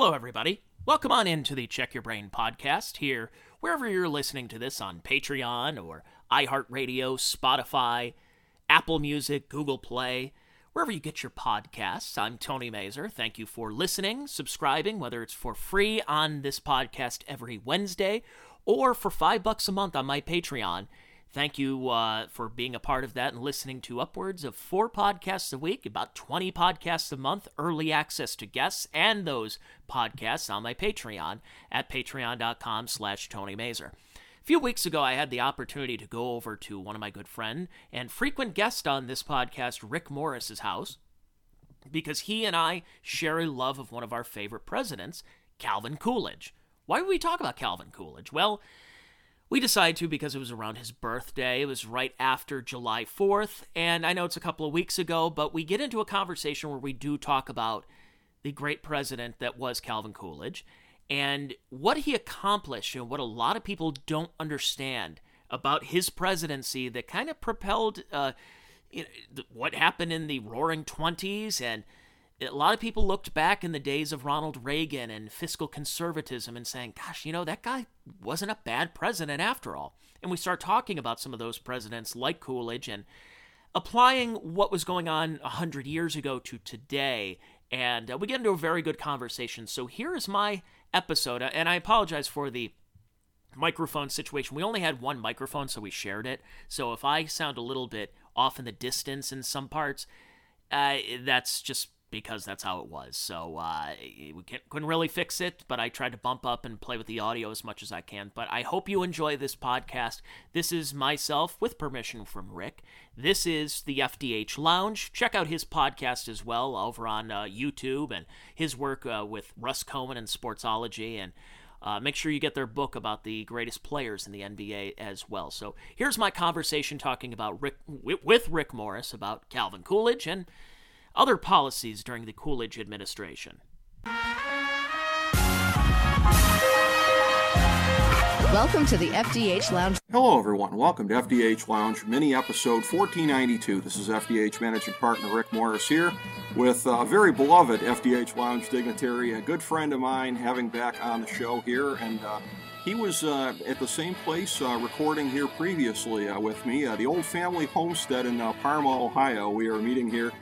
Hello, everybody. Welcome on into the Check Your Brain podcast here, wherever you're listening to this on Patreon or iHeartRadio, Spotify, Apple Music, Google Play, wherever you get your podcasts. I'm Tony Mazur. Thank you for listening, subscribing, whether it's for free on this podcast every Wednesday or for five bucks a month on my Patreon. Thank you uh, for being a part of that and listening to upwards of four podcasts a week, about 20 podcasts a month, early access to guests and those podcasts on my Patreon at patreon.com slash Tony Mazur. A few weeks ago, I had the opportunity to go over to one of my good friend and frequent guest on this podcast, Rick Morris's house, because he and I share a love of one of our favorite presidents, Calvin Coolidge. Why would we talk about Calvin Coolidge? Well, we decided to because it was around his birthday. It was right after July 4th, and I know it's a couple of weeks ago, but we get into a conversation where we do talk about the great president that was Calvin Coolidge and what he accomplished and what a lot of people don't understand about his presidency that kind of propelled uh, you know, what happened in the roaring 20s and a lot of people looked back in the days of Ronald Reagan and fiscal conservatism and saying, gosh, you know, that guy wasn't a bad president after all. And we start talking about some of those presidents like Coolidge and applying what was going on 100 years ago to today. And uh, we get into a very good conversation. So here is my episode. And I apologize for the microphone situation. We only had one microphone, so we shared it. So if I sound a little bit off in the distance in some parts, uh, that's just because that's how it was. So uh, we couldn't really fix it, but I tried to bump up and play with the audio as much as I can. But I hope you enjoy this podcast. This is myself, with permission from Rick. This is the FDH Lounge. Check out his podcast as well over on uh, YouTube and his work uh, with Russ Cohen and Sportsology. And uh, make sure you get their book about the greatest players in the NBA as well. So here's my conversation talking about Rick with Rick Morris about Calvin Coolidge and other policies during the Coolidge administration. Welcome to the FDH Lounge. Hello, everyone. Welcome to FDH Lounge, mini episode 1492. This is FDH managing partner Rick Morris here with a very beloved FDH Lounge dignitary, a good friend of mine, having back on the show here. And uh, he was uh, at the same place uh, recording here previously uh, with me, uh, the old family homestead in uh, Parma, Ohio. We are meeting here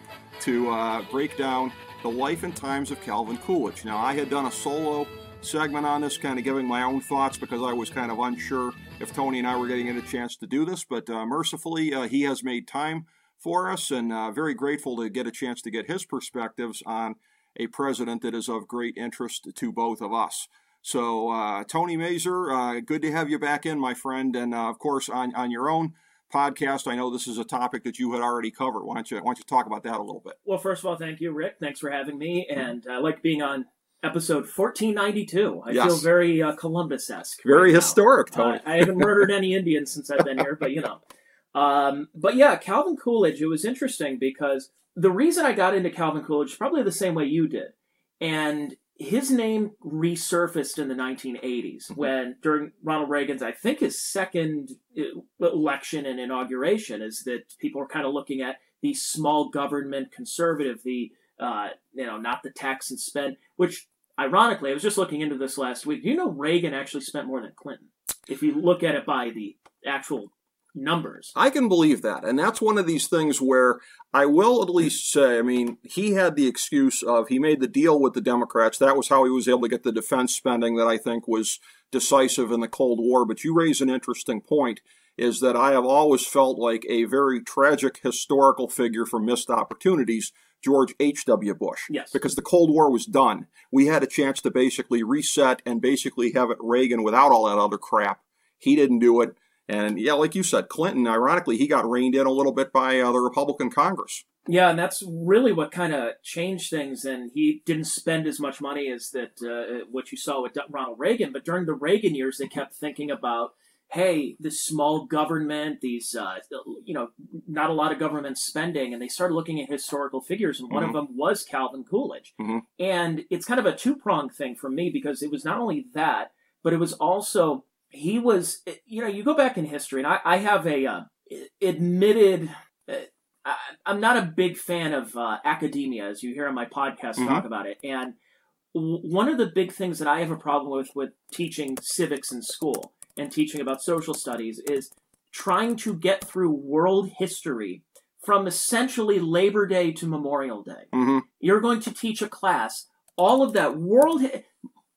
to uh, break down the life and times of Calvin Coolidge. Now, I had done a solo segment on this, kind of giving my own thoughts because I was kind of unsure if Tony and I were getting a chance to do this, but uh, mercifully, uh, he has made time for us and uh, very grateful to get a chance to get his perspectives on a president that is of great interest to both of us. So, uh, Tony Mazur, uh, good to have you back in, my friend, and of course, on, on your own podcast. I know this is a topic that you had already covered. Why don't you why don't you talk about that a little bit? Well, first of all, thank you, Rick. Thanks for having me, and I like being on episode 1492. I yes. feel very uh, Columbus esque. Very right historic, Tony. Uh, I haven't murdered any Indians since I've been here, but you know. Um, but yeah, Calvin Coolidge. It was interesting because the reason I got into Calvin Coolidge probably the same way you did, and his name resurfaced in the 1980s mm-hmm. when during Ronald Reagan's I think his second uh, election and inauguration is that people are kind of looking at the small government conservative the uh, you know not the tax and spend which ironically I was just looking into this last week you know Reagan actually spent more than Clinton if you look at it by the actual numbers. I can believe that. And that's one of these things where I will at least say, I mean, he had the excuse of he made the deal with the Democrats. That was how he was able to get the defense spending that I think was decisive in the Cold War. But you raise an interesting point is that I have always felt like a very tragic historical figure for missed opportunities. George H.W. Bush. Yes. Because the Cold War was done. We had a chance to basically reset and basically have it Reagan without all that other crap. He didn't do it. And yeah, like you said, Clinton, ironically, he got reined in a little bit by uh, the Republican Congress. Yeah, and that's really what kind of changed things. And he didn't spend as much money as that uh, what you saw with Ronald Reagan. But during the Reagan years, they kept thinking about, hey, this small government, these uh, you know, not a lot of government spending, and they started looking at historical figures, and one mm-hmm. of them was Calvin Coolidge. Mm-hmm. And it's kind of a two pronged thing for me because it was not only that, but it was also he was, you know, you go back in history, and I, I have a uh, admitted. Uh, I, am not a big fan of uh, academia, as you hear on my podcast mm-hmm. talk about it. And w- one of the big things that I have a problem with with teaching civics in school and teaching about social studies is trying to get through world history from essentially Labor Day to Memorial Day. hmm You're going to teach a class all of that world,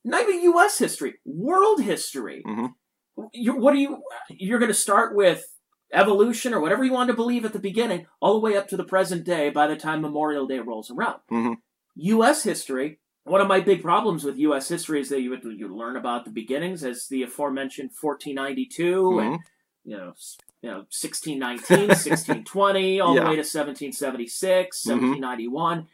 not even U.S. history, world history. Mhm. You, what are you? You're going to start with evolution or whatever you want to believe at the beginning, all the way up to the present day. By the time Memorial Day rolls around, Mhm. U.S. history. One of my big problems with U.S. history is that you you learn about the beginnings as the aforementioned 1492 and Mhm. you know, you know, 1619, 1620, all Yeah. the way to 1776, 1791.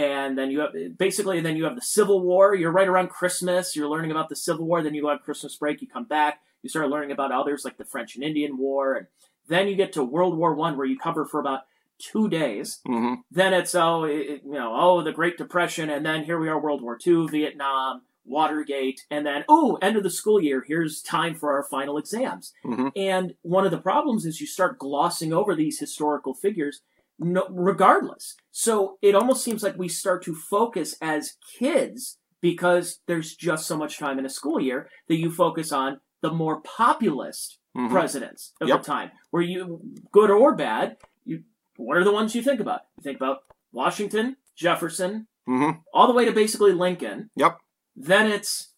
And then you have basically, then you have the Civil War. You're right around Christmas. You're learning about the Civil War. Then you go on Christmas break. You come back. You start learning about others like the French and Indian War. And then you get to World War One, where you cover for about two days. hmm Then it's oh, it, you know, oh, the Great Depression, and then here we are, World War Two, Vietnam, Watergate, and then oh, end of the school year. Here's time for our final exams. hmm And one of the problems is you start glossing over these historical figures, no, regardless. So it almost seems like we start to focus as kids because there's just so much time in a school year that you focus on the more populist hmm presidents of Yep. the time, where you, good or bad, you what are the ones you think about? You think about Washington, Jefferson, hmm all the way to basically Lincoln. Yep. Then it's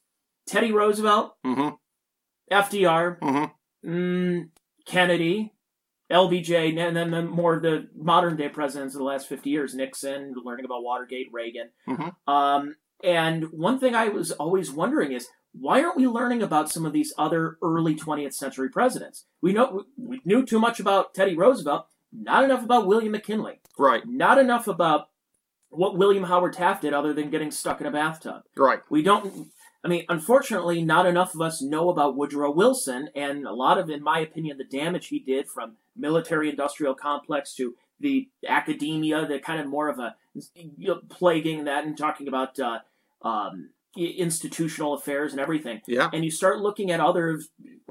Teddy Roosevelt, hmm FDR, hmm mm, Kennedy, LBJ, and then the more the modern day presidents of the last 50 years, Nixon, learning about Watergate, Reagan. Mhm. Um, and one thing I was always wondering is why aren't we learning about some of these other early 20th century presidents? We know we knew too much about Teddy Roosevelt, not enough about William McKinley, Right. not enough about what William Howard Taft did other than getting stuck in a bathtub. Right. We don't. I mean, unfortunately, not enough of us know about Woodrow Wilson, and a lot of, in my opinion, the damage he did from military-industrial complex to the academia, the kind of more of a you know, plaguing that and talking about uh, um, institutional affairs and everything. Yeah. And you start looking at other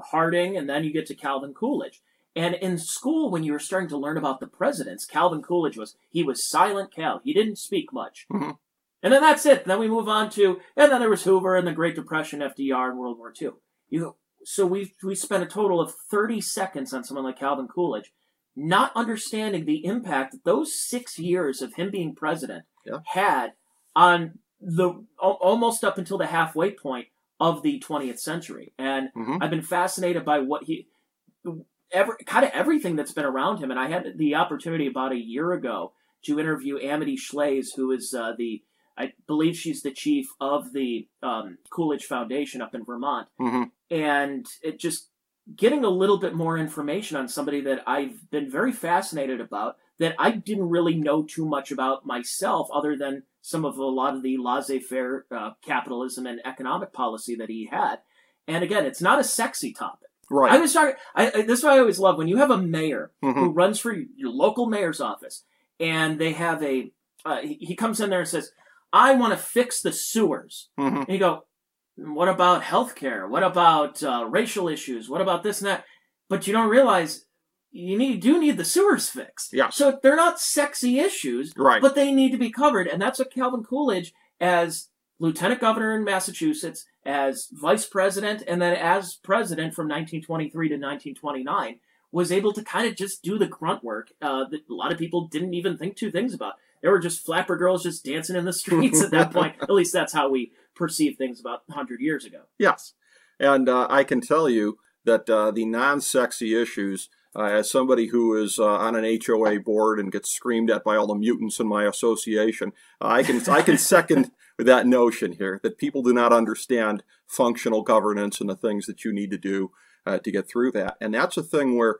Harding, and then you get to Calvin Coolidge. And in school, when you were starting to learn about the presidents, Calvin Coolidge was he was silent Cal. He didn't speak much. Mhm. And then that's it. Then we move on to, and then there was Hoover and the Great Depression, FDR, and World War II. You, so we we spent a total of thirty seconds on someone like Calvin Coolidge, not understanding the impact that those six years of him being president Yeah. had on the almost up until the halfway point of the 20th century. And Mhm. I've been fascinated by what he, every kind of everything that's been around him. And I had the opportunity about a year ago to interview Amity Shlaes, who is uh, the I believe she's the chief of the um, Coolidge Foundation up in Vermont, hmm and it just getting a little bit more information on somebody that I've been very fascinated about that I didn't really know too much about myself, other than some of a lot of the laissez-faire uh, capitalism and economic policy that he had. And again, it's not a sexy topic. Right. I was talking. I, I, this is what I always love when you have a mayor hmm who runs for your local mayor's office, and they have a. Uh, he, he comes in there and says, "I want to fix the sewers." hmm And you go, "What about healthcare? What about uh, racial issues? What about this and that?" But you don't realize you need do need the sewers fixed. Yeah. So they're not sexy issues, Right. but they need to be covered, and that's what Calvin Coolidge, as lieutenant governor in Massachusetts, as vice president, and then as president from 1923 to 1929, was able to kind of just do the grunt work uh, that a lot of people didn't even think two things about. There were just flapper girls just dancing in the streets at that point. At least that's how we perceive things about 100 years ago. Yes. And uh, I can tell you that uh, the non sexy issues, uh, as somebody who is uh, on an HOA board and gets screamed at by all the mutants in my association, I can I can second that notion here that people do not understand functional governance and the things that you need to do uh, to get through that. And that's a thing where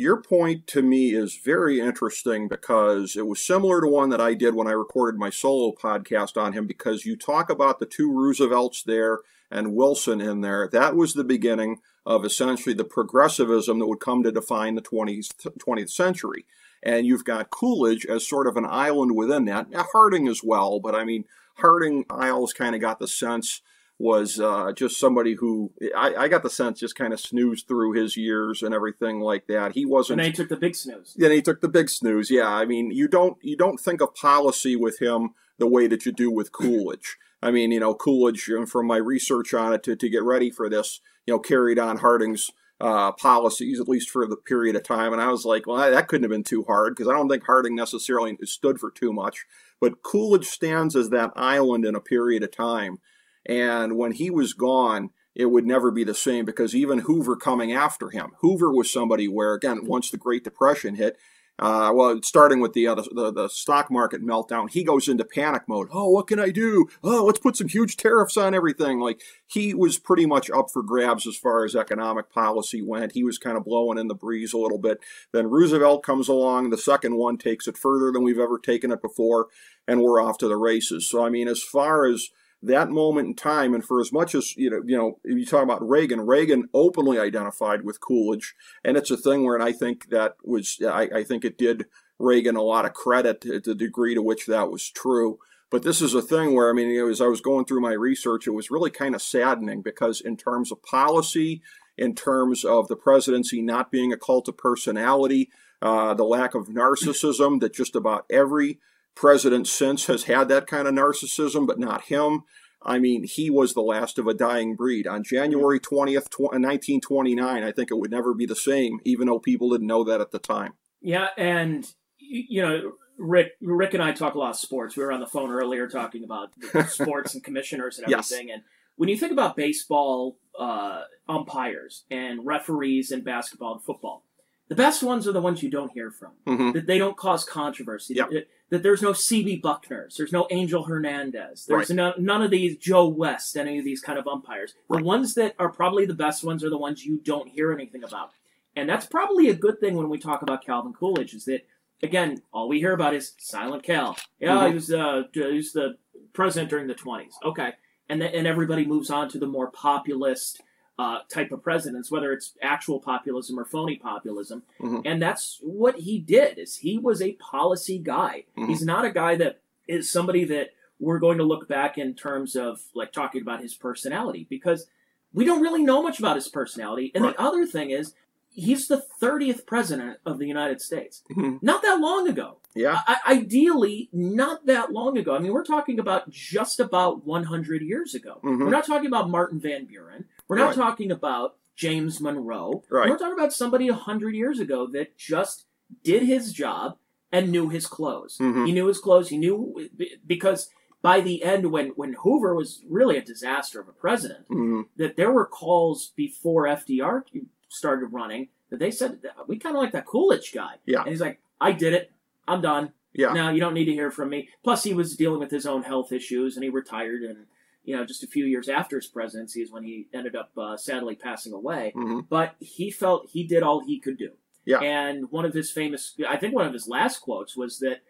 your point to me is very interesting because it was similar to one that I did when I recorded my solo podcast on him because you talk about the two Roosevelts there and Wilson in there. That was the beginning of essentially the progressivism that would come to define the 20th, 20th century. And you've got Coolidge as sort of an island within that. Harding as well, but I mean, Harding, I always kind of got the sense was uh, just somebody who I, I got the sense just kind of snoozed through his years and everything like that. He wasn't. then he took the big snooze. Then he took the big snooze. Yeah, I mean, you don't you don't think of policy with him the way that you do with Coolidge. I mean, you know, Coolidge, from my research on it to, to get ready for this, you know, carried on Harding's uh, policies, at least for the period of time. And I was like, well, that couldn't have been too hard because I don't think Harding necessarily stood for too much. But Coolidge stands as that island in a period of time. And when he was gone, it would never be the same because even Hoover coming after him, Hoover was somebody where, again, once the Great Depression hit, uh, well, starting with the, uh, the, the stock market meltdown, he goes into panic mode. Oh, what can I do? Oh, let's put some huge tariffs on everything. Like he was pretty much up for grabs as far as economic policy went. He was kind of blowing in the breeze a little bit. Then Roosevelt comes along. The second one takes it further than we've ever taken it before, and we're off to the races. So I mean, as far as that moment in time, and for as much as you know, you know, you talk about Reagan, Reagan openly identified with Coolidge, and it's a thing where, and I think that was, I, I think it did Reagan a lot of credit to the degree to which that was true. But this is a thing where, I mean, as I was going through my research, it was really kind of saddening because, in terms of policy, in terms of the presidency not being a cult of personality, uh, the lack of narcissism that just about every president since has had that kind of narcissism, but not him. I mean, he was the last of a dying breed. On January 20th, 1929, I think it would never be the same, even though people didn't know that at the time. Yeah, and, you know, Rick, Rick and I talk a lot of sports. We were on the phone earlier talking about sports and commissioners and everything. Yes. And when you think about baseball uh, umpires and referees in basketball and football, the best ones are the ones you don't hear from. Mm-hmm. That they don't cause controversy. Yep. That, that, there's no CB Bucknors. There's no Angel Hernandez. There's right. no, none of these Joe West, any of these kind of umpires. Right. The ones that are probably the best ones are the ones you don't hear anything about. And that's probably a good thing when we talk about Calvin Coolidge is that, again, all we hear about is Silent Cal. Yeah, mm-hmm. he, was, uh, he was the president during the 20s. Okay. And, the, and everybody moves on to the more populist – uh, type of presidents, whether it's actual populism or phony populism. Mm-hmm. And that's what he did. Is he was a policy guy. Mm-hmm. He's not a guy that is somebody that we're going to look back in terms of like talking about his personality because we don't really know much about his personality. And right. the other thing is he's the 30th president of the United States. Mm-hmm. Not that long ago. Yeah. I- ideally, not that long ago. I mean, we're talking about just about 100 years ago. Mm-hmm. We're not talking about Martin Van Buren. We're not right. talking about James Monroe. Right. We're talking about somebody a hundred years ago that just did his job and knew his clothes. Mm-hmm. He knew his clothes. He knew because by the end, when when Hoover was really a disaster of a president, mm-hmm. that there were calls before FDR started running that they said we kind of like that Coolidge guy. Yeah, and he's like, I did it. I'm done. Yeah. Now you don't need to hear from me. Plus, he was dealing with his own health issues, and he retired and you know, just a few years after his presidency is when he ended up uh, sadly passing away. Mm-hmm. But he felt he did all he could do. Yeah. And one of his famous, I think one of his last quotes was that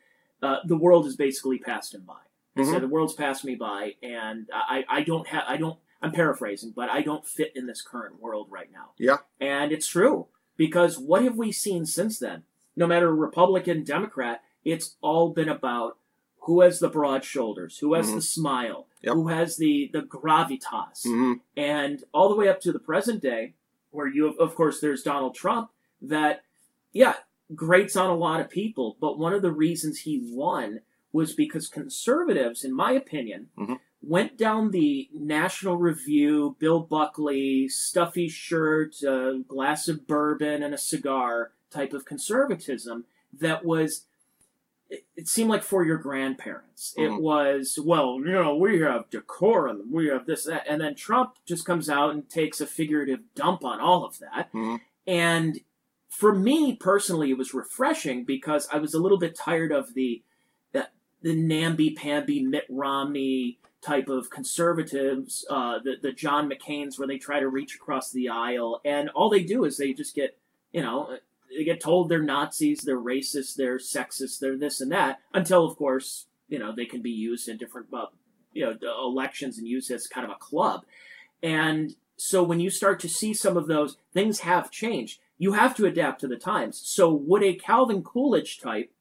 uh, the world has basically passed him by. He mm-hmm. said, "The world's passed me by, and I, I don't have, I don't." I'm paraphrasing, but I don't fit in this current world right now. Yeah. And it's true because what have we seen since then? No matter Republican, Democrat, it's all been about who has the broad shoulders, who has mm-hmm. the smile, yep. who has the the gravitas, mm-hmm. and all the way up to the present day, where you have, of course, there's Donald Trump that, yeah, grates on a lot of people, but one of the reasons he won was because conservatives, in my opinion, mm-hmm. went down the National Review, Bill Buckley, stuffy shirt, a glass of bourbon, and a cigar type of conservatism that was it, seemed like for your grandparents. Mm-hmm. It was, well, you know, we have decorum, we have this, that. And then Trump just comes out and takes a figurative dump on all of that. Mm-hmm. And for me personally, it was refreshing because I was a little bit tired of the, the, the namby-pamby Mitt Romney type of conservatives, uh, the, the John McCain's where they try to reach across the aisle. And all they do is they just get, you know, they get told they're Nazis, they're racist, they're sexist, they're this and that, until of course you know they can be used in different uh, you know elections and used as kind of a club. And so when you start to see some of those things have changed, you have to adapt to the times. So would a Calvin Coolidge type,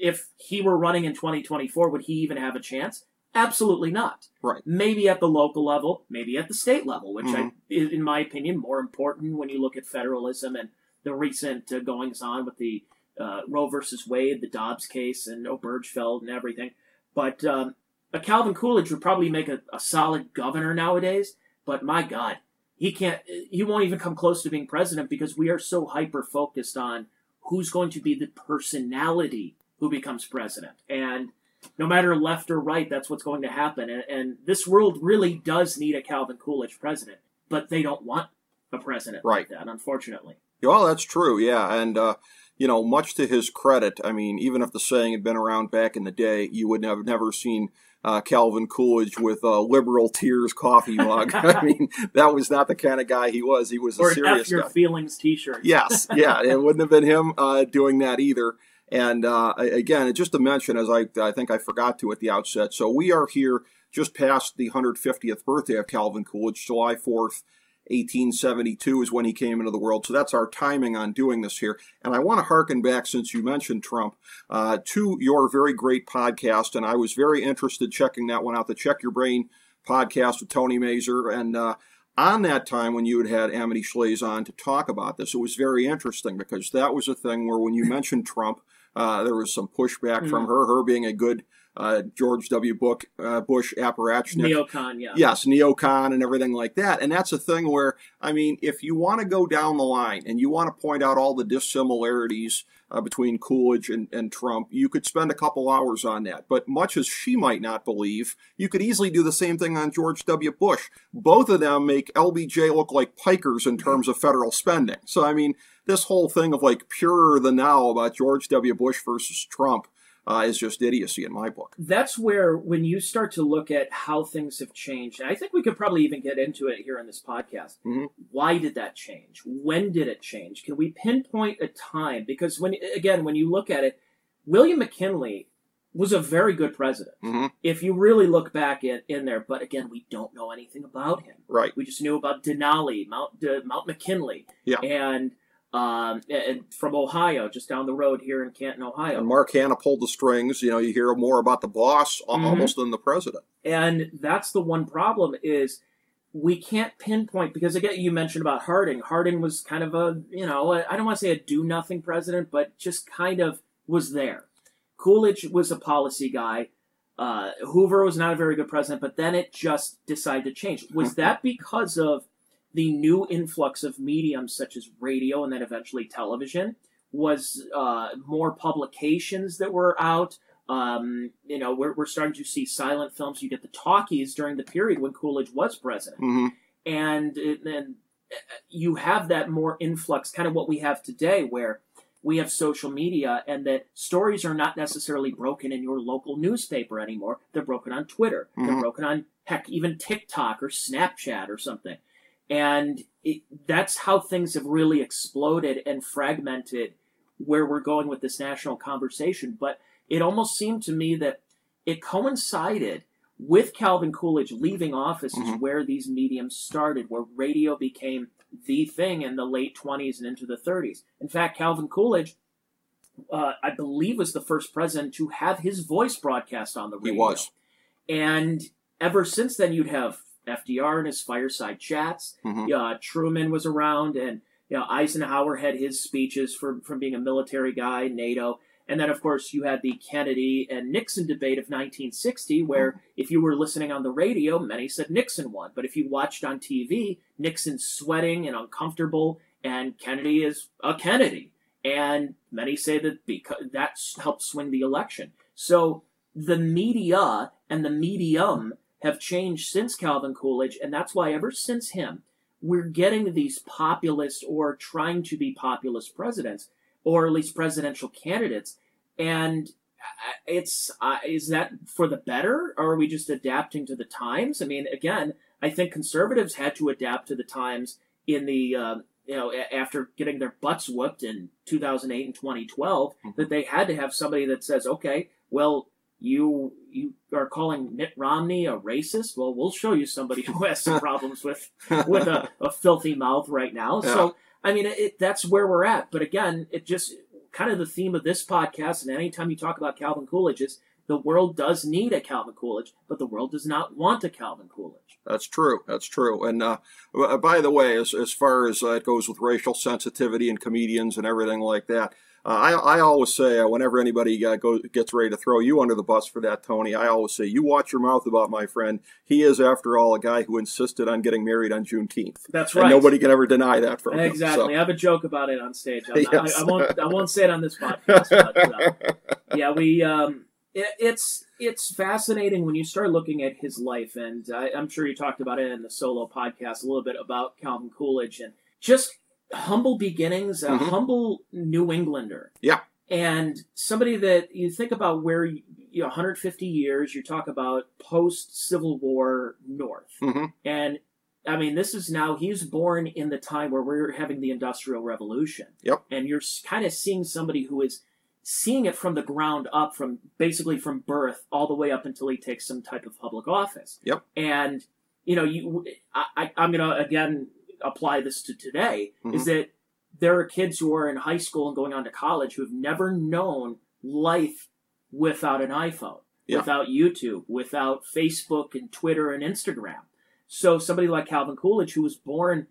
if he were running in 2024, would he even have a chance? Absolutely not. Right. Maybe at the local level, maybe at the state level, which mm-hmm. I, in my opinion, more important when you look at federalism and the recent uh, goings on with the uh, Roe versus Wade, the Dobbs case, and Obergefell and everything. But um, a Calvin Coolidge would probably make a, a solid governor nowadays, but my God, he can't. He won't even come close to being president because we are so hyper focused on who's going to be the personality who becomes president, and no matter left or right, that's what's going to happen. And, and this world really does need a Calvin Coolidge president, but they don't want a president Right. like that, unfortunately. Well, that's true, yeah. And, uh, you know, much to his credit, I mean, even if the saying had been around back in the day, you would have never seen uh, Calvin Coolidge with a liberal tears coffee mug. I mean, that was not the kind of guy he was. He was a Or an serious F Your guy. Feelings T-shirt. Yes, yeah, it wouldn't have been him uh, doing that either. And uh, again, just to mention, as I, I think I forgot to at the outset, so we are here just past the 150th birthday of Calvin Coolidge, July 4th, 1872 is when he came into the world. So that's our timing on doing this here. And I want to harken back, since you mentioned Trump, uh, to your very great podcast. And I was very interested checking that one out, the Check Your Brain podcast with Tony Mazur. And uh, on that time when you had had Amity Shlaes on to talk about this, it was very interesting because that was a thing where when you mentioned Trump, uh, there was some pushback from her, her being a good uh, George W. Book, uh, Bush apparatchik. Neocon, yeah. Yes, neocon and everything like that. And that's a thing where, I mean, if you want to go down the line and you want to point out all the dissimilarities uh, between Coolidge and, and Trump, you could spend a couple hours on that. But much as she might not believe, you could easily do the same thing on George W. Bush. Both of them make LBJ look like pikers in terms of federal spending. So, I mean, this whole thing of like purer than now about George W. Bush versus Trump uh, is just idiocy in my book. that's where when you start to look at how things have changed and i think we could probably even get into it here in this podcast Mhm. why did that change when did it change can we pinpoint a time because when again when you look at it william mckinley was a very good president Mhm. if you really look back in, in there but again we don't know anything about him Right. we just knew about denali mount uh, mount mckinley Yeah. and um, and from ohio just down the road here in canton ohio And Mark Hanna pulled the strings. You know, you hear more about the boss Mhm. almost than the president. And that's the one problem is we can't pinpoint because again you mentioned about Harding. Harding was kind of a you know I don't want to say a do nothing president, but just kind of was there. Coolidge was a policy guy. Uh, Hoover was not a very good president, but then it just decided to change. Was that because of the new influx of mediums such as radio and then eventually television? Was uh, more publications that were out? Um, you know, we're, we're starting to see silent films. You get the talkies during the period when Coolidge was president, hmm and then uh, you have that more influx, kind of what we have today, where we have social media, and that stories are not necessarily broken in your local newspaper anymore. They're broken on Twitter. They're Mhm. broken on heck, even TikTok or Snapchat or something, and it, that's how things have really exploded and fragmented where we're going with this national conversation. But it almost seemed to me that it coincided with Calvin Coolidge leaving office is Mhm. where these mediums started, where radio became the thing in the late 20s and into the 30s. In fact, Calvin Coolidge, uh, I believe, was the first president to have his voice broadcast on the radio. He was. And ever since then, you'd have FDR and his fireside chats. Mhm. Yeah, Truman was around, and you know Eisenhower had his speeches from from being a military guy, NATO, and then of course you had the Kennedy and Nixon debate of 1960, where if you were listening on the radio, many said Nixon won, but if you watched on TV, Nixon's sweating and uncomfortable, and Kennedy is a Kennedy, and many say that because that helped swing the election. So the media and the medium have changed since Calvin Coolidge, and that's why ever since him, we're getting these populist or trying to be populist presidents, or at least presidential candidates. And uh, it's uh, is that for the better, or are we just adapting to the times? I mean, again, I think conservatives had to adapt to the times in the um, you know after getting their butts whooped in 2008 and 2012 that they had to have somebody that says, okay, well, you you are calling Mitt Romney a racist. Well, we'll show you somebody who has some problems with with a, a filthy mouth right now. So I mean, it, that's where we're at. But again, it just kind of the theme of this podcast, and anytime you talk about Calvin Coolidge, is the world does need a Calvin Coolidge, but the world does not want a Calvin Coolidge. That's true. That's true. And uh, by the way, as, as far as uh, it goes with racial sensitivity and comedians and everything like that, uh, I, I always say uh, whenever anybody uh, goes, gets ready to throw you under the bus for that, Tony, I always say you watch your mouth about my friend. He is, after all, a guy who insisted on getting married on Juneteenth. That's And right. nobody can ever deny that from him. Exactly. I have a joke about it on stage. I, Yes. I, I won't. I won't say it on this podcast. But, uh, yeah, we. Um, it, it's it's fascinating when you start looking at his life, and I, I'm sure you talked about it in the solo podcast a little bit about Calvin Coolidge and just humble beginnings, a Mhm. humble New Englander. Yeah. And somebody that you think about where you know 150 years, you talk about post Civil War North, hmm and I mean, this is now, he's born in the time where we're having the Industrial Revolution. Yep. And you're kind of seeing somebody who is seeing it from the ground up, from basically from birth all the way up until he takes some type of public office. Yep. And, you know, you, I, I, I'm going to again apply this to today Mhm. is that there are kids who are in high school and going on to college who have never known life without an iPhone, Yeah. without YouTube, without Facebook and Twitter and Instagram. So somebody like Calvin Coolidge, who was born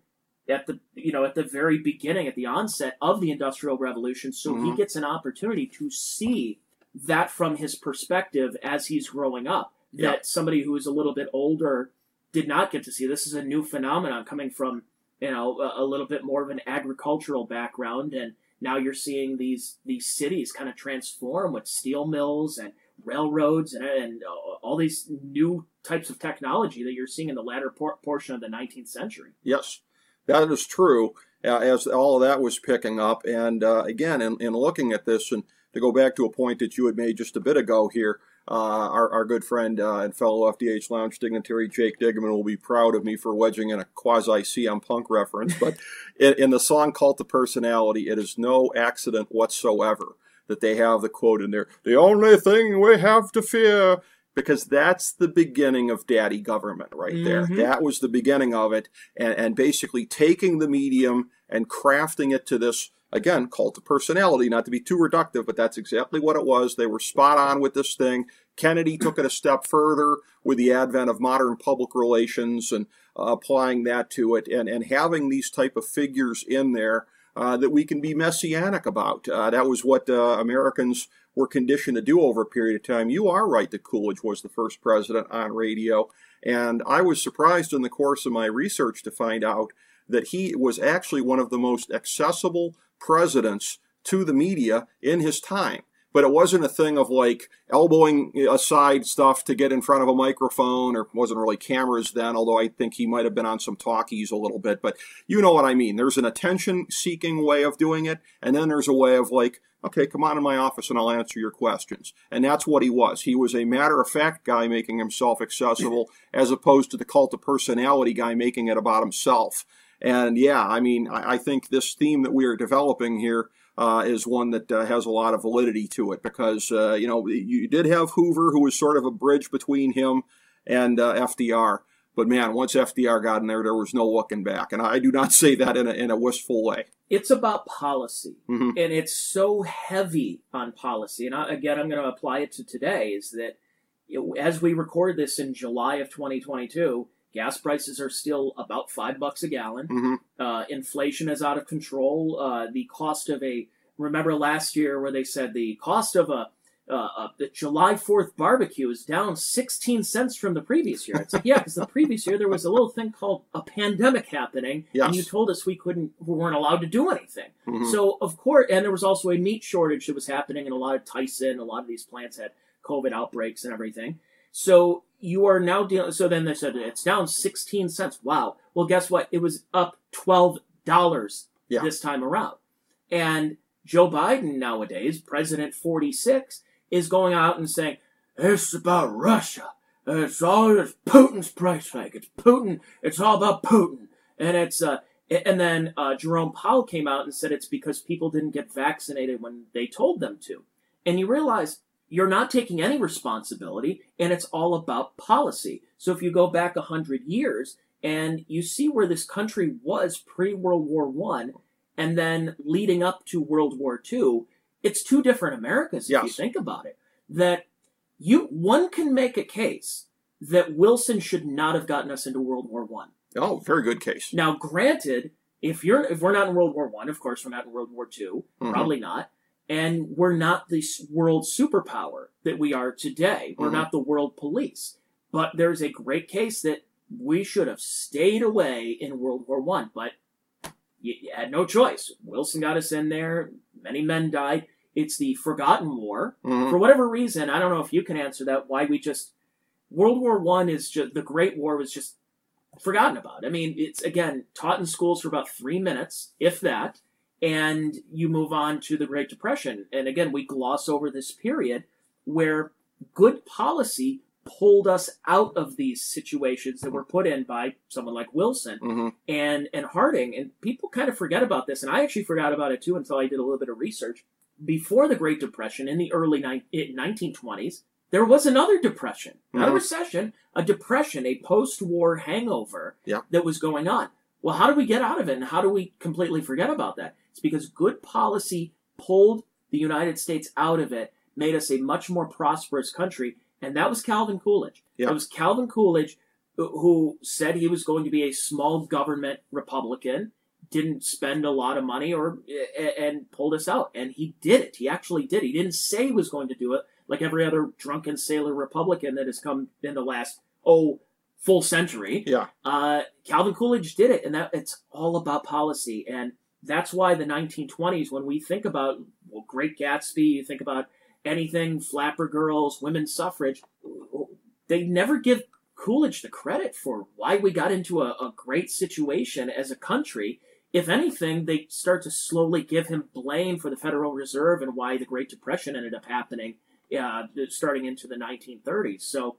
at the you know at the very beginning, at the onset of the Industrial Revolution, so he Mhm. gets an opportunity to see that from his perspective as he's growing up. Yeah. That somebody who is a little bit older did not get to see. This is a new phenomenon coming from you know a, a little bit more of an agricultural background, and now you're seeing these these cities kind of transform with steel mills and railroads and, and all these new types of technology that you're seeing in the latter por- portion of the 19th century. Yes, that is true. Uh, as all of that was picking up, and uh, again, in, in looking at this, and to go back to a point that you had made just a bit ago here, our, our good friend uh, and fellow FDH Lounge dignitary Jake Diggerman will be proud of me for wedging in a quasi CM Punk reference. But in, in the song Cult of Personality, it is no accident whatsoever that they have the quote in there the only thing we have to fear because that's the beginning of daddy government right there Mhm. that was the beginning of it and, and basically taking the medium and crafting it to this again cult of personality not to be too reductive but that's exactly what it was they were spot on with this thing kennedy took it a step further with the advent of modern public relations and uh, applying that to it and, and having these type of figures in there uh, that we can be messianic about. Uh, that was what uh, Americans were conditioned to do over a period of time. You are right that Coolidge was the first president on radio, and I was surprised in the course of my research to find out that he was actually one of the most accessible presidents to the media in his time. But it wasn't a thing of like elbowing aside stuff to get in front of a microphone, or wasn't really cameras then, although I think he might have been on some talkies a little bit. But you know what I mean. There's an attention seeking way of doing it, and then there's a way of like, okay, come on in my office and I'll answer your questions. And that's what he was. He was a matter of fact guy making himself accessible, as opposed to the cult of personality guy making it about himself. And yeah, I mean, I, I think this theme that we are developing here uh, is one that uh, has a lot of validity to it because, uh, you know, you did have Hoover, who was sort of a bridge between him and uh, FDR. But man, once FDR got in there, there was no looking back. And I do not say that in a, in a wistful way. It's about policy, Mhm. and it's so heavy on policy. And I, again, I'm going to apply it to today is that know, as we record this in July of 2022, gas prices are still about five bucks a gallon. hmm Uh, inflation is out of control. Uh, the cost of a remember last year where they said the cost of a uh, the July Fourth barbecue is down sixteen cents from the previous year. It's like yeah, because the previous year there was a little thing called a pandemic happening, Yes. and you told us we couldn't, we weren't allowed to do anything. Mhm. So of course, and there was also a meat shortage that was happening, and a lot of Tyson, a lot of these plants had COVID outbreaks and everything. So you are now dealing. So then they said it's down sixteen cents. Wow. Well, guess what? It was up twelve dollars Yeah. this time around. And Joe Biden nowadays, President forty six, is going out and saying it's about Russia. It's all it's Putin's price hike. It's Putin. It's all about Putin. And it's uh, and then uh, Jerome Powell came out and said it's because people didn't get vaccinated when they told them to. And you realize you're not taking any responsibility, and it's all about policy. So if you go back a hundred years and you see where this country was pre World War One, and then leading up to World War Two, it's two different Americas if you think about it. That you one can make a case that Wilson should not have gotten us into World War One. Oh, very good case. Now, granted, if you're if we're not in World War One, of course we're not in World War 2 Mhm. probably not. And we're not the world superpower that we are today. We're Mhm. not the world police. But there's a great case that we should have stayed away in World War One, but you, you had no choice. Wilson got us in there. Many men died. It's the forgotten war. Mhm. For whatever reason, I don't know if you can answer that. Why we just World War One is just the Great War was just forgotten about. I mean, it's again taught in schools for about three minutes, if that, and you move on to the Great Depression. And again, we gloss over this period where good policy pulled us out of these situations that were put in by someone like Wilson Mhm. and and Harding, and people kind of forget about this, and I actually forgot about it too until I did a little bit of research. Before the Great Depression, in the early ni- eh, 1920s, there was another depression, not a Mhm. recession, a depression, a post-war hangover Yeah. that was going on. Well, how do we get out of it, and how do we completely forget about that? It's because good policy pulled the United States out of it, made us a much more prosperous country, and that was Calvin Coolidge. Yeah. It was Calvin Coolidge who- who said he was going to be a small government Republican, didn't spend a lot of money or and pulled us out, and he did it. He actually did. He didn't say he was going to do it like every other drunken sailor Republican that has come in the last oh full century. Yeah. Uh, Calvin Coolidge did it, and that it's all about policy, and that's why the 1920s, when we think about well, Great Gatsby, you think about anything Flapper Girls, women's suffrage, they never give Coolidge the credit for why we got into a, a great situation as a country. If anything, they start to slowly give him blame for the Federal Reserve and why the Great Depression ended up happening, uh, starting into the 1930s. So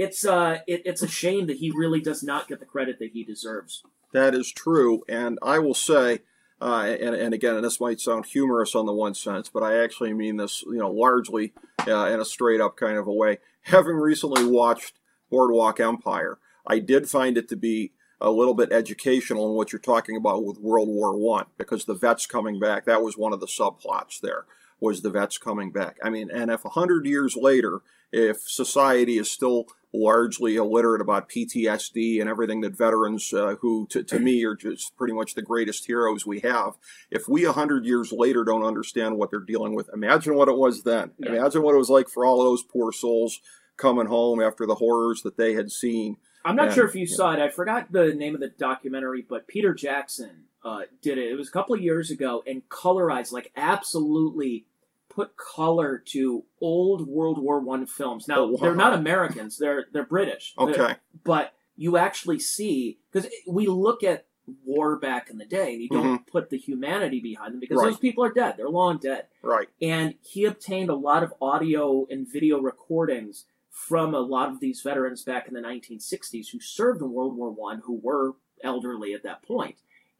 it's uh, it, it's a shame that he really does not get the credit that he deserves. That is true, and I will say, uh, and, and again, and this might sound humorous on the one sense, but I actually mean this, you know, largely uh, in a straight up kind of a way. Having recently watched Boardwalk Empire, I did find it to be a little bit educational in what you're talking about with World War One, because the vets coming back, that was one of the subplots there, was the vets coming back. I mean, and if a hundred years later, if society is still largely illiterate about PTSD and everything that veterans, uh, who to, to me are just pretty much the greatest heroes we have, if we a hundred years later don't understand what they're dealing with, imagine what it was then. Yeah. Imagine what it was like for all those poor souls coming home after the horrors that they had seen. I'm not Yeah, sure if you saw it. I forgot the name of the documentary, but Peter Jackson uh, did it. It was a couple of years ago and colorized, like absolutely put color to old World War One films. Now Oh, wow. they're not Americans; they're they're British. They're- Okay. but you actually see because we look at war back in the day, and you don't put the humanity behind them because Mm-hmm. Right. those people are dead; they're long dead Right. and he obtained a lot of audio and video recordings from a lot of these veterans back in the 1960s who served in World War One, who were elderly at that.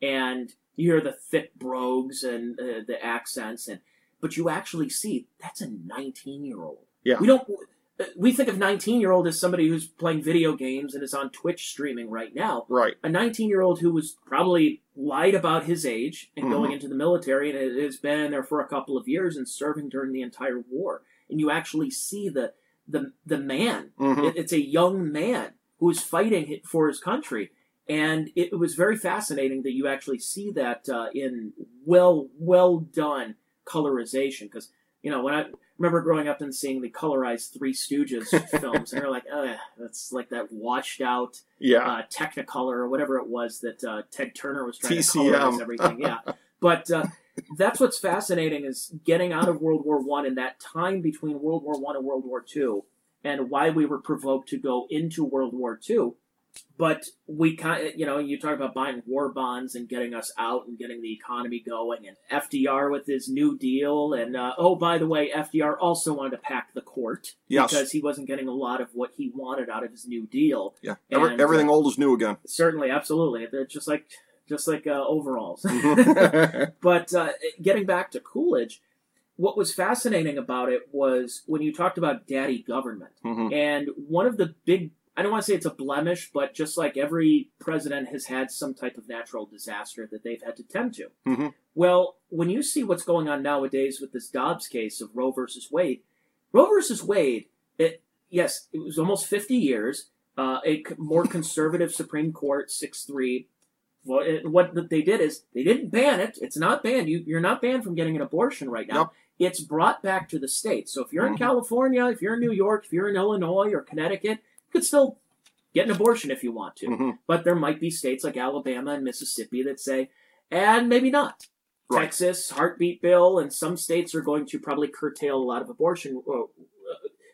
And you hear the thick brogues and uh, the accents, and but you actually see that's a 19 year old. Yeah. we don't. We think of 19 year old as somebody who's playing video games and is on Twitch streaming right now Right. a 19 year old who was probably lied about his age and Mhm. going into the military and has been there for a couple of years and serving during the entire war. And you actually see the the the man. Mhm. It- it's a young man who is fighting for his country. And it was very fascinating that you actually see that uh, in well well done colorization because you know when I remember growing up and seeing the colorized Three Stooges films and they're like, oh, that's like that washed out Yeah. uh, Technicolor or whatever it was that uh, Ted Turner was trying TCM. to colorize everything. Yeah, but uh, that's what's fascinating is getting out of World War One and that time between World War One and World War Two, and why we were provoked to go into World War Two. But we kind of, you know, you talk about buying war bonds and getting us out and getting the economy going, and FDR with his New Deal, and uh, oh, by the way, FDR also wanted to pack the court Yes. because he wasn't getting a lot of what he wanted out of his New Deal. Yeah. Every, and, everything uh, old is new again. Certainly, absolutely. They're just like just like uh, overalls. Mhm. but uh, getting back to Coolidge, what was fascinating about it was when you talked about daddy government, Mhm. and one of the big I don't want to say it's a blemish, but just like every president has had some type of natural disaster that they've had to tend to. Mhm. Well, when you see what's going on nowadays with this Dobbs case of Roe versus Wade, Roe versus Wade, it yes, it was almost 50 years. Uh, a more conservative Supreme Court, six three. Well, it, what they did is they didn't ban it. It's not banned. You, you're not banned from getting an abortion right now. Nope. it's brought back to the states. So if you're in Mhm. California, if you're in New York, if you're in Illinois or Connecticut, could still get an abortion if you want to. Mhm. But there might be states like Alabama and Mississippi that say, and maybe not. Right. Texas, heartbeat bill, and some states are going to probably curtail a lot of abortion.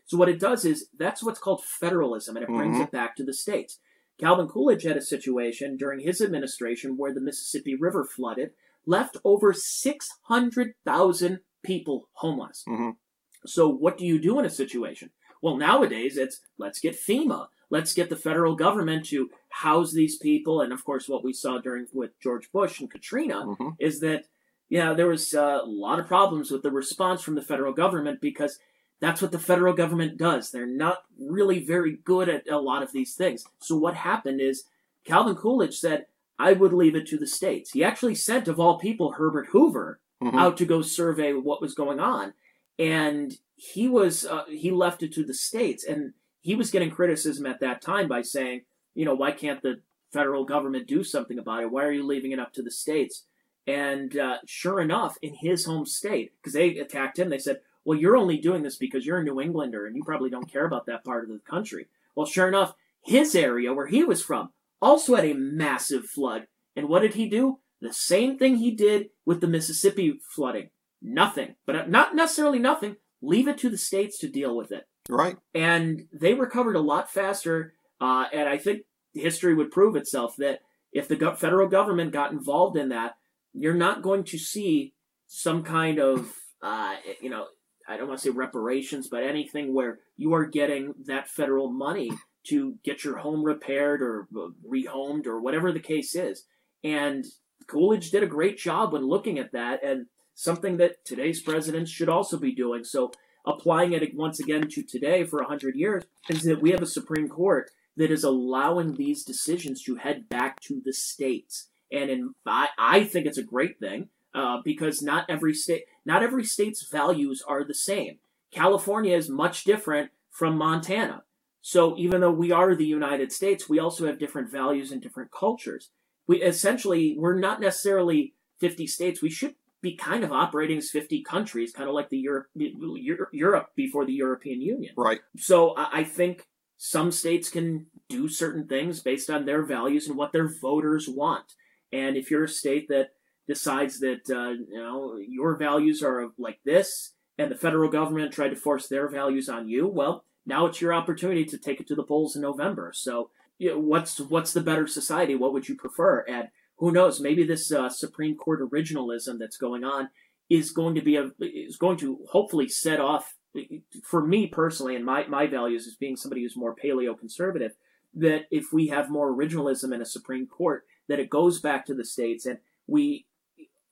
So what it does is that's what's called federalism, and it brings Mhm. it back to the states. Calvin Coolidge had a situation during his administration where the Mississippi River flooded, left over 600,000 people homeless. Mhm. So what do you do in a situation? Well, nowadays it's let's get FEMA, let's get the federal government to house these people, and of course, what we saw during with George Bush and Katrina Mhm. is that yeah, there was uh, a lot of problems with the response from the federal government because that's what the federal government does. They're not really very good at a lot of these things. So what happened is Calvin Coolidge said, "I would leave it to the states." He actually sent, of all people, Herbert Hoover Mhm. out to go survey what was going on, and he was uh, he left it to the states, and he was getting criticism at that time by saying, you know, why can't the federal government do something about it? Why are you leaving it up to the states? And uh, sure enough, in his home state, because they attacked him, they said, well, you're only doing this because you're a New Englander and you probably don't care about that part of the country. Well, sure enough, his area where he was from also had a massive flood. And what did he do? The same thing he did with the Mississippi flooding. Nothing. But uh, not necessarily nothing. Leave it to the states to deal with it. Right. And they recovered a lot faster. Uh, and I think history would prove itself that if the go- federal government got involved in that, you're not going to see some kind of, uh, you know, I don't want to say reparations, but anything where you are getting that federal money to get your home repaired or uh, rehomed or whatever the case is. And Coolidge did a great job when looking at that and something that today's presidents should also be doing. So applying it once again to today for 100 years is that we have a Supreme Court that is allowing these decisions to head back to the states. And in, I, I think it's a great thing uh, because not every state, not every state's values are the same. California is much different from Montana. So even though we are the United States, we also have different values and different cultures. We essentially we're not necessarily 50 states. We should be kind of operating as 50 countries, kind of like the Europe, Europe before the European Union. Right. So I think some states can do certain things based on their values and what their voters want. And if you're a state that decides that uh, you know your values are like this, and the federal government tried to force their values on you, well, now it's your opportunity to take it to the polls in November. So, you know, what's what's the better society? What would you prefer? And who knows? Maybe this uh, Supreme Court originalism that's going on is going to be a is going to hopefully set off for me personally and my my values as being somebody who's more paleo conservative that if we have more originalism in a Supreme Court that it goes back to the states and we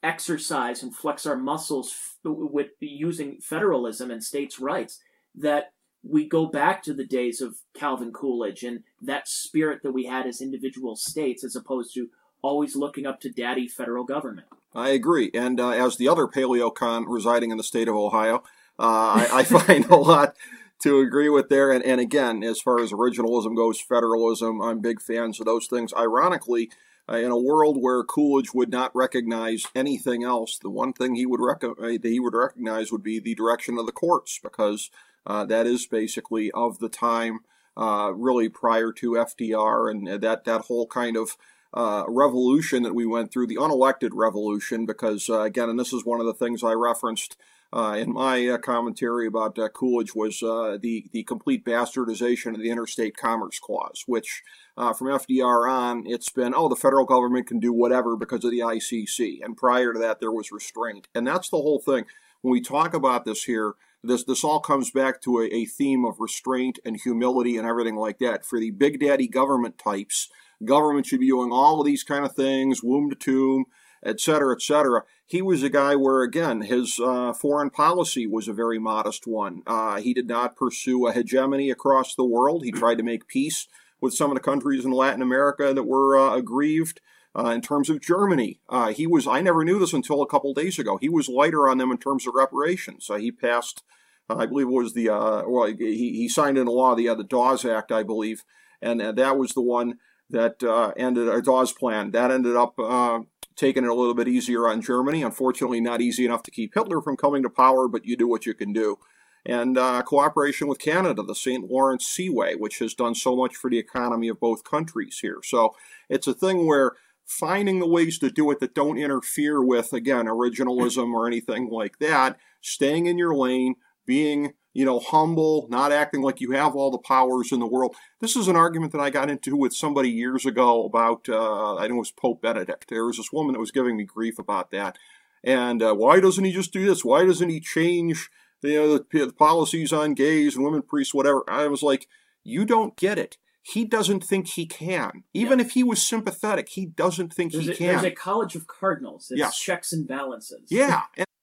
exercise and flex our muscles with using federalism and states' rights that we go back to the days of Calvin Coolidge and that spirit that we had as individual states as opposed to always looking up to daddy federal government. I agree. And uh, as the other paleocon residing in the state of Ohio, uh, I, I find a lot to agree with there. And, and again, as far as originalism goes, federalism, I'm big fans of those things. Ironically, uh, in a world where Coolidge would not recognize anything else, the one thing he would rec- uh, that he would recognize would be the direction of the courts, because uh, that is basically of the time, uh, really prior to FDR and that that whole kind of uh, revolution that we went through, the unelected revolution, because uh, again, and this is one of the things I referenced uh, in my uh, commentary about uh, Coolidge was uh, the the complete bastardization of the Interstate Commerce Clause, which from FDR on, it's been oh the federal government can do whatever because of the ICC, and prior to that there was restraint, and that's the whole thing. When we talk about this here, this this all comes back to a, a theme of restraint and humility and everything like that. For the big daddy government types, government should be doing all of these kind of things, womb to tomb, et cetera, et cetera. He was a guy where, again, his uh, foreign policy was a very modest one. Uh, he did not pursue a hegemony across the world. He tried to make peace with some of the countries in Latin America that were uh, aggrieved. Uh, in terms of Germany, uh, he was, I never knew this until a couple days ago. He was lighter on them in terms of reparations. Uh, he passed, I believe it was the, well, he, he signed into law the, the Dawes Act, I believe, and that was the one that uh, ended, a Dawes Plan, that ended up uh, taking it a little bit easier on Germany. Unfortunately, not easy enough to keep Hitler from coming to power, but you do what you can do. And uh, cooperation with Canada, the St. Lawrence Seaway, which has done so much for the economy of both countries here. So it's a thing where finding the ways to do it that don't interfere with, again, originalism or anything like that, staying in your lane, being you know, humble, not acting like you have all the powers in the world. This is an argument that I got into with somebody years ago about, uh, I think it was Pope Benedict. There was this woman that was giving me grief about that. And uh, why doesn't he just do this? Why doesn't he change, you know, the, the policies on gays and women priests, whatever? I was like, you don't get it. He doesn't think he can. Even yeah. if he was sympathetic, he doesn't think there's he a, can. There's a college of cardinals. It's yes. checks and balances. Yeah. And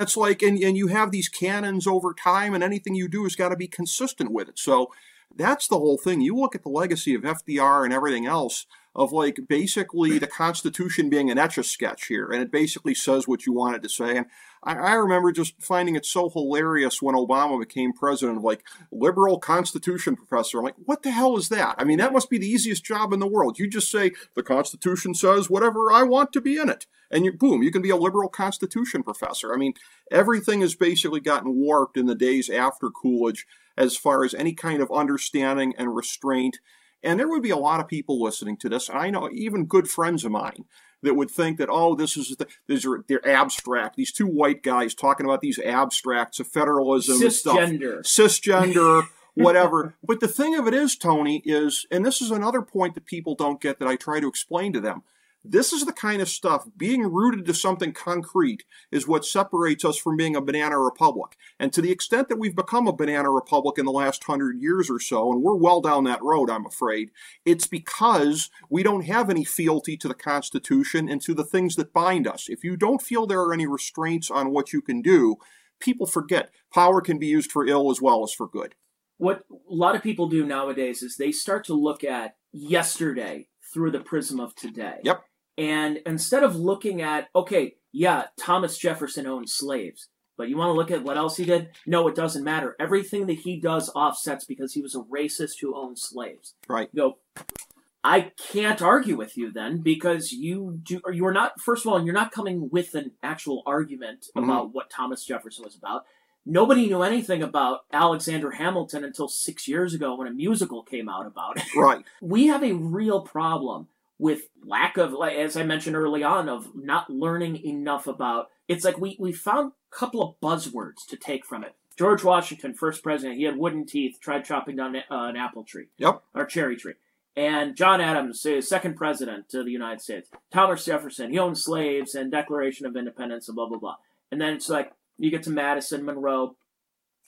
It's like, and, and you have these canons over time, and anything you do has got to be consistent with it. So that's the whole thing. You look at the legacy of FDR and everything else of like basically the Constitution being an etch a sketch here, and it basically says what you want it to say. And I, I, remember just finding it so hilarious when Obama became president of like liberal Constitution professor. I'm like, what the hell is that? I mean, that must be the easiest job in the world. You just say the Constitution says whatever I want to be in it and you boom, you can be a liberal constitution professor. I mean, everything has basically gotten warped in the days after Coolidge as far as any kind of understanding and restraint. And there would be a lot of people listening to this, and I know even good friends of mine that would think that oh, this is the, these are they're abstract. These two white guys talking about these abstracts of federalism, cisgender, stuff, cisgender. whatever. But the thing of it is, Tony, is, and this is another point that people don't get that I try to explain to them. This is the kind of stuff, being rooted to something concrete, is what separates us from being a banana republic. And to the extent that we've become a banana republic in the last hundred years or so, and we're well down that road, I'm afraid, it's because we don't have any fealty to the Constitution and to the things that bind us. If you don't feel there are any restraints on what you can do, people forget power can be used for ill as well as for good. What a lot of people do nowadays is they start to look at yesterday through the prism of today. Yep. And instead of looking at, okay, yeah, Thomas Jefferson owned slaves, but you want to look at what else he did? No, it doesn't matter. Everything that he does offsets because he was a racist who owned slaves. Right. You go, I can't argue with you then because you do. or You are not. First of all, you're not coming with an actual argument mm-hmm. about what Thomas Jefferson was about. Nobody knew anything about Alexander Hamilton until six years ago when a musical came out about it. Right. we have a real problem with lack of like as i mentioned early on of not learning enough about it's like we we found a couple of buzzwords to take from it. George washington first president he had wooden teeth tried chopping down uh, an apple tree. Yep. Or cherry tree. And john adams second president of the united states. Thomas jefferson he owned slaves and declaration of independence and blah blah blah. And then it's like you get to madison monroe.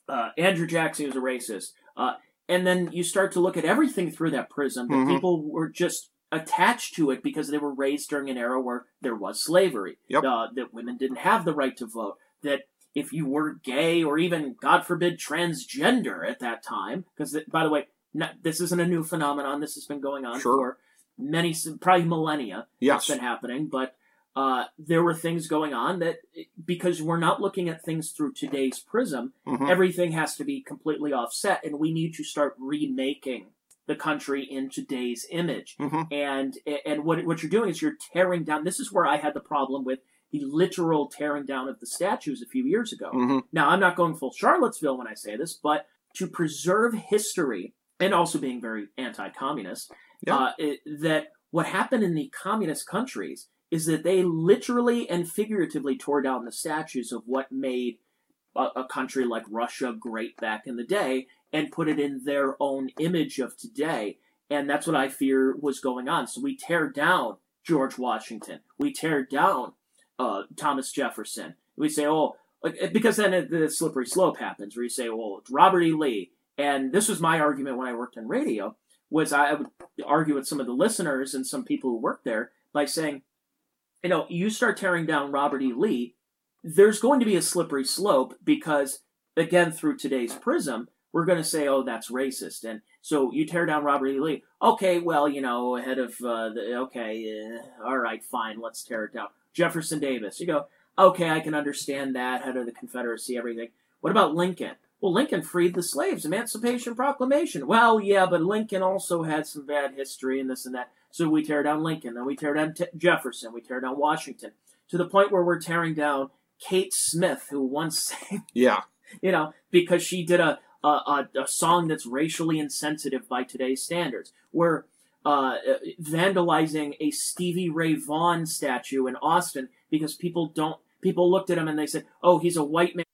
Uh, andrew jackson was a racist. Uh, and then you start to look at everything through that prism that mm-hmm. people were just attached to it because they were raised during an era where there was slavery. Yep. Uh, that women didn't have the right to vote. That if you were gay or even, God forbid, transgender at that time, because by the way, not, this isn't a new phenomenon. This has been going on sure. for many, probably millennia. Yes. It's been happening, but uh, there were things going on that because we're not looking at things through today's prism, mm-hmm. everything has to be completely offset, and we need to start remaking the country in today's image. Mm-hmm. And and what what you're doing is you're tearing down. This is where I had the problem with the literal tearing down of the statues a few years ago. Mm-hmm. Now I'm not going full Charlottesville when I say this, but to preserve history and also being very anti-communist, yeah. uh, it, that what happened in the communist countries is that they literally and figuratively tore down the statues of what made a, a country like Russia great back in the day and put it in their own image of today. And that's what I fear was going on. So we tear down George Washington. We tear down uh, Thomas Jefferson. We say, oh, because then the slippery slope happens where you say, well, it's Robert E. Lee. And this was my argument when I worked in radio, was I would argue with some of the listeners and some people who worked there by saying, you know, you start tearing down Robert E. Lee, there's going to be a slippery slope because, again, through today's prism, we're going to say, oh, that's racist. And so you tear down Robert E. Lee. Okay, well, you know, ahead of uh, the, okay, uh, all right, fine, let's tear it down. Jefferson Davis. You go, okay, I can understand that, head of the Confederacy, everything. What about Lincoln? well, Lincoln freed the slaves, Emancipation Proclamation. Well, yeah, but Lincoln also had some bad history and this and that. So we tear down Lincoln, then we tear down T- Jefferson, we tear down Washington, to the point where we're tearing down Kate Smith, who once sang, Yeah. you know, because she did a a, a, a song that's racially insensitive by today's standards. We're uh, vandalizing a Stevie Ray Vaughan statue in Austin because people don't people looked at him and they said, "Oh, he's a white man."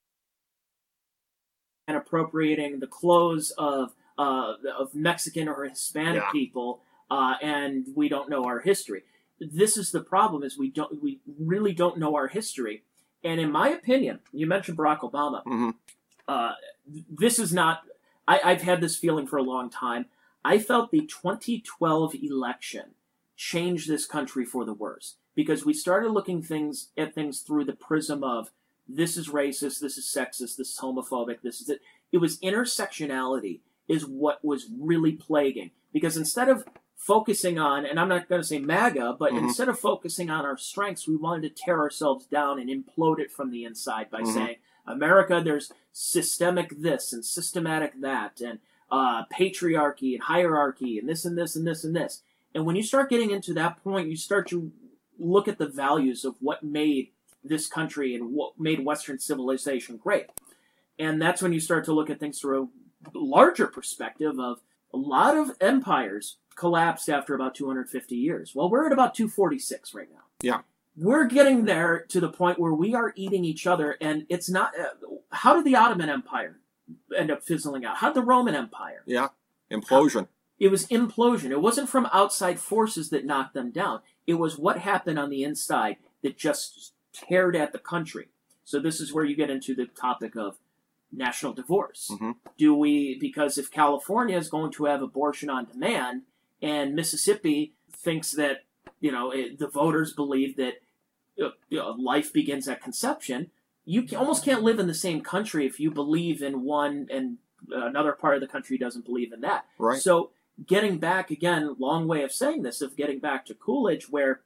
And appropriating the clothes of uh, of Mexican or Hispanic Yeah. people, uh, and we don't know our history. This is the problem: is we don't we really don't know our history. And in my opinion, you mentioned Barack Obama. Mhm. Uh, this is not. I, I've had this feeling for a long time. I felt the 2012 election changed this country for the worse because we started looking things at things through the prism of this is racist, this is sexist, this is homophobic, this is it. It was intersectionality is what was really plaguing because instead of focusing on, and I'm not going to say MAGA, but Mhm. instead of focusing on our strengths, we wanted to tear ourselves down and implode it from the inside by Mhm. saying, America, there's systemic this and systematic that, and uh, patriarchy and hierarchy, and this and this and this and this. And when you start getting into that point, you start to look at the values of what made this country and what made Western civilization great. And that's when you start to look at things through a larger perspective of a lot of empires collapsed after about 250 years. Well, we're at about 246 right now. Yeah. We're getting there to the point where we are eating each other, and it's not. Uh, how did the Ottoman Empire end up fizzling out? How did the Roman Empire? Yeah. Implosion. It was implosion. It wasn't from outside forces that knocked them down. It was what happened on the inside that just teared at the country. So this is where you get into the topic of national divorce. Mhm. Do we because if California is going to have abortion on demand and Mississippi thinks that you know it, the voters believe that you know, life begins at conception, you can, almost can't live in the same country if you believe in one and another part of the country doesn't believe in that. Right. So getting back again, long way of saying this, of getting back to Coolidge, where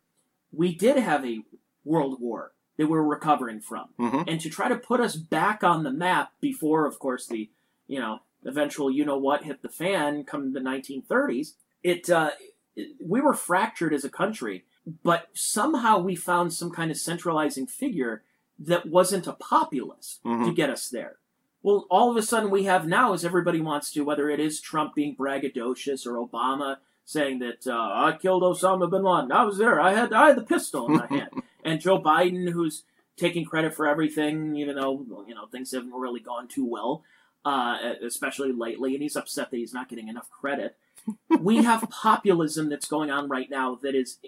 we did have a world war that we're recovering from, Mhm. and to try to put us back on the map before, of course, the you know eventual you know what hit the fan come the 1930s. It, uh, it we were fractured as a country, but somehow we found some kind of centralizing figure that wasn't a populist to Mhm. get us there. Well, all of a sudden we have now is everybody wants to, whether it is Trump being braggadocious or Obama saying that uh, I killed Osama bin Laden. I was there. I had I had the pistol in my hand. And Joe Biden, who's taking credit for everything, even though you know things haven't really gone too well, uh, especially lately, and he's upset that he's not getting enough credit. we have populism that's going on right now that is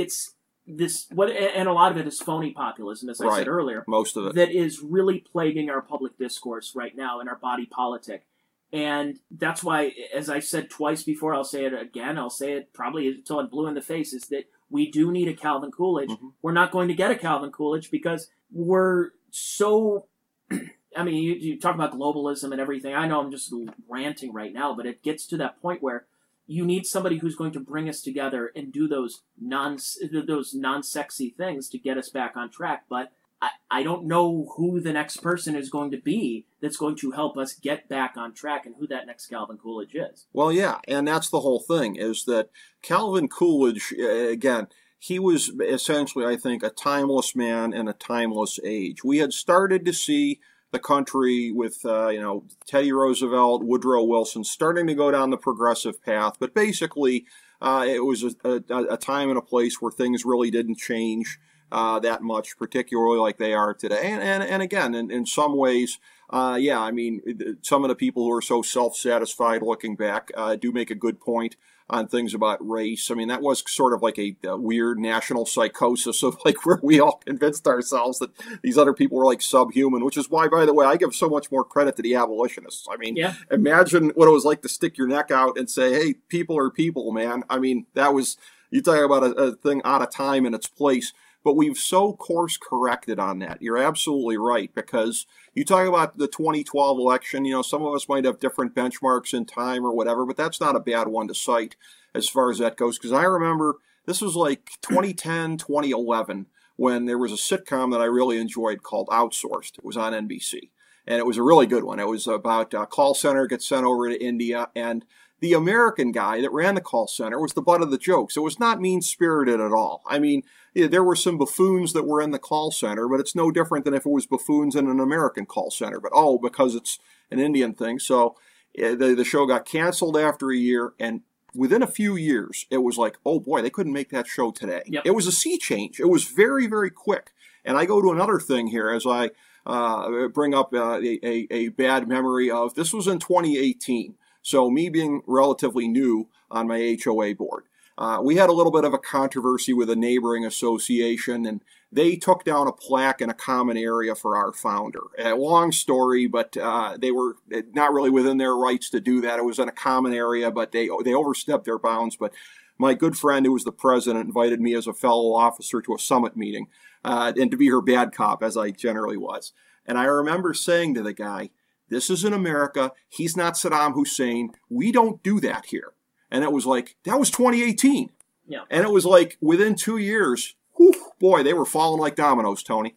it's this what and a lot of it is phony populism, as I Right. said earlier Most of it. that is really plaguing our public discourse right now and our body politic. And that's why, as I said twice before, I'll say it again. I'll say it probably until I'm blue in the face. Is that we do need a Calvin Coolidge. Mhm. We're not going to get a Calvin Coolidge because we're so. I mean, you, you talk about globalism and everything. I know I'm just ranting right now, but it gets to that point where you need somebody who's going to bring us together and do those non those non sexy things to get us back on track. But I, I don't know who the next person is going to be that's going to help us get back on track and who that next Calvin Coolidge is. Well, yeah, and that's the whole thing is that Calvin Coolidge, uh, again, he was essentially, I think, a timeless man in a timeless age. We had started to see the country with, uh, you know, Teddy Roosevelt, Woodrow Wilson starting to go down the progressive path, but basically, uh, it was a, a, a time and a place where things really didn't change uh, that much, particularly like they are today. And, and, and again, in, in some ways, uh, yeah, I mean, some of the people who are so self satisfied looking back uh, do make a good point on things about race. I mean, that was sort of like a, a weird national psychosis of like where we all convinced ourselves that these other people were like subhuman, which is why, by the way, I give so much more credit to the abolitionists. I mean, Yeah. imagine what it was like to stick your neck out and say, hey, people are people, man. I mean, that was, you talk about a, a thing out of time and its place. But we've so course corrected on that. You're absolutely right because you talk about the 2012 election. You know, some of us might have different benchmarks in time or whatever, but that's not a bad one to cite as far as that goes. Because I remember this was like 2010, 2011 when there was a sitcom that I really enjoyed called Outsourced. It was on NBC. and it was a really good one. It was about a call center gets sent over to India, and the American guy that ran the call center was the butt of the joke. So it was not mean spirited at all. I mean, yeah, there were some buffoons that were in the call center, but it's no different than if it was buffoons in an American call center. But oh, because it's an Indian thing. So the, the show got canceled after a year, and within a few years, it was like, oh boy, they couldn't make that show today. Yep. It was a sea change. It was very, very quick. And I go to another thing here as I uh, bring up uh, a, a, a bad memory of this was in 2018. So, me being relatively new on my HOA board, uh, we had a little bit of a controversy with a neighboring association, and they took down a plaque in a common area for our founder. A long story, but uh, they were not really within their rights to do that. It was in a common area, but they they overstepped their bounds. But my good friend, who was the president, invited me as a fellow officer to a summit meeting, uh, and to be her bad cop, as I generally was. And I remember saying to the guy, this is in America. He's not Saddam Hussein. We don't do that here. And it was like, that was 2018. Yeah. And it was like within two years, whew, boy, they were falling like dominoes, Tony.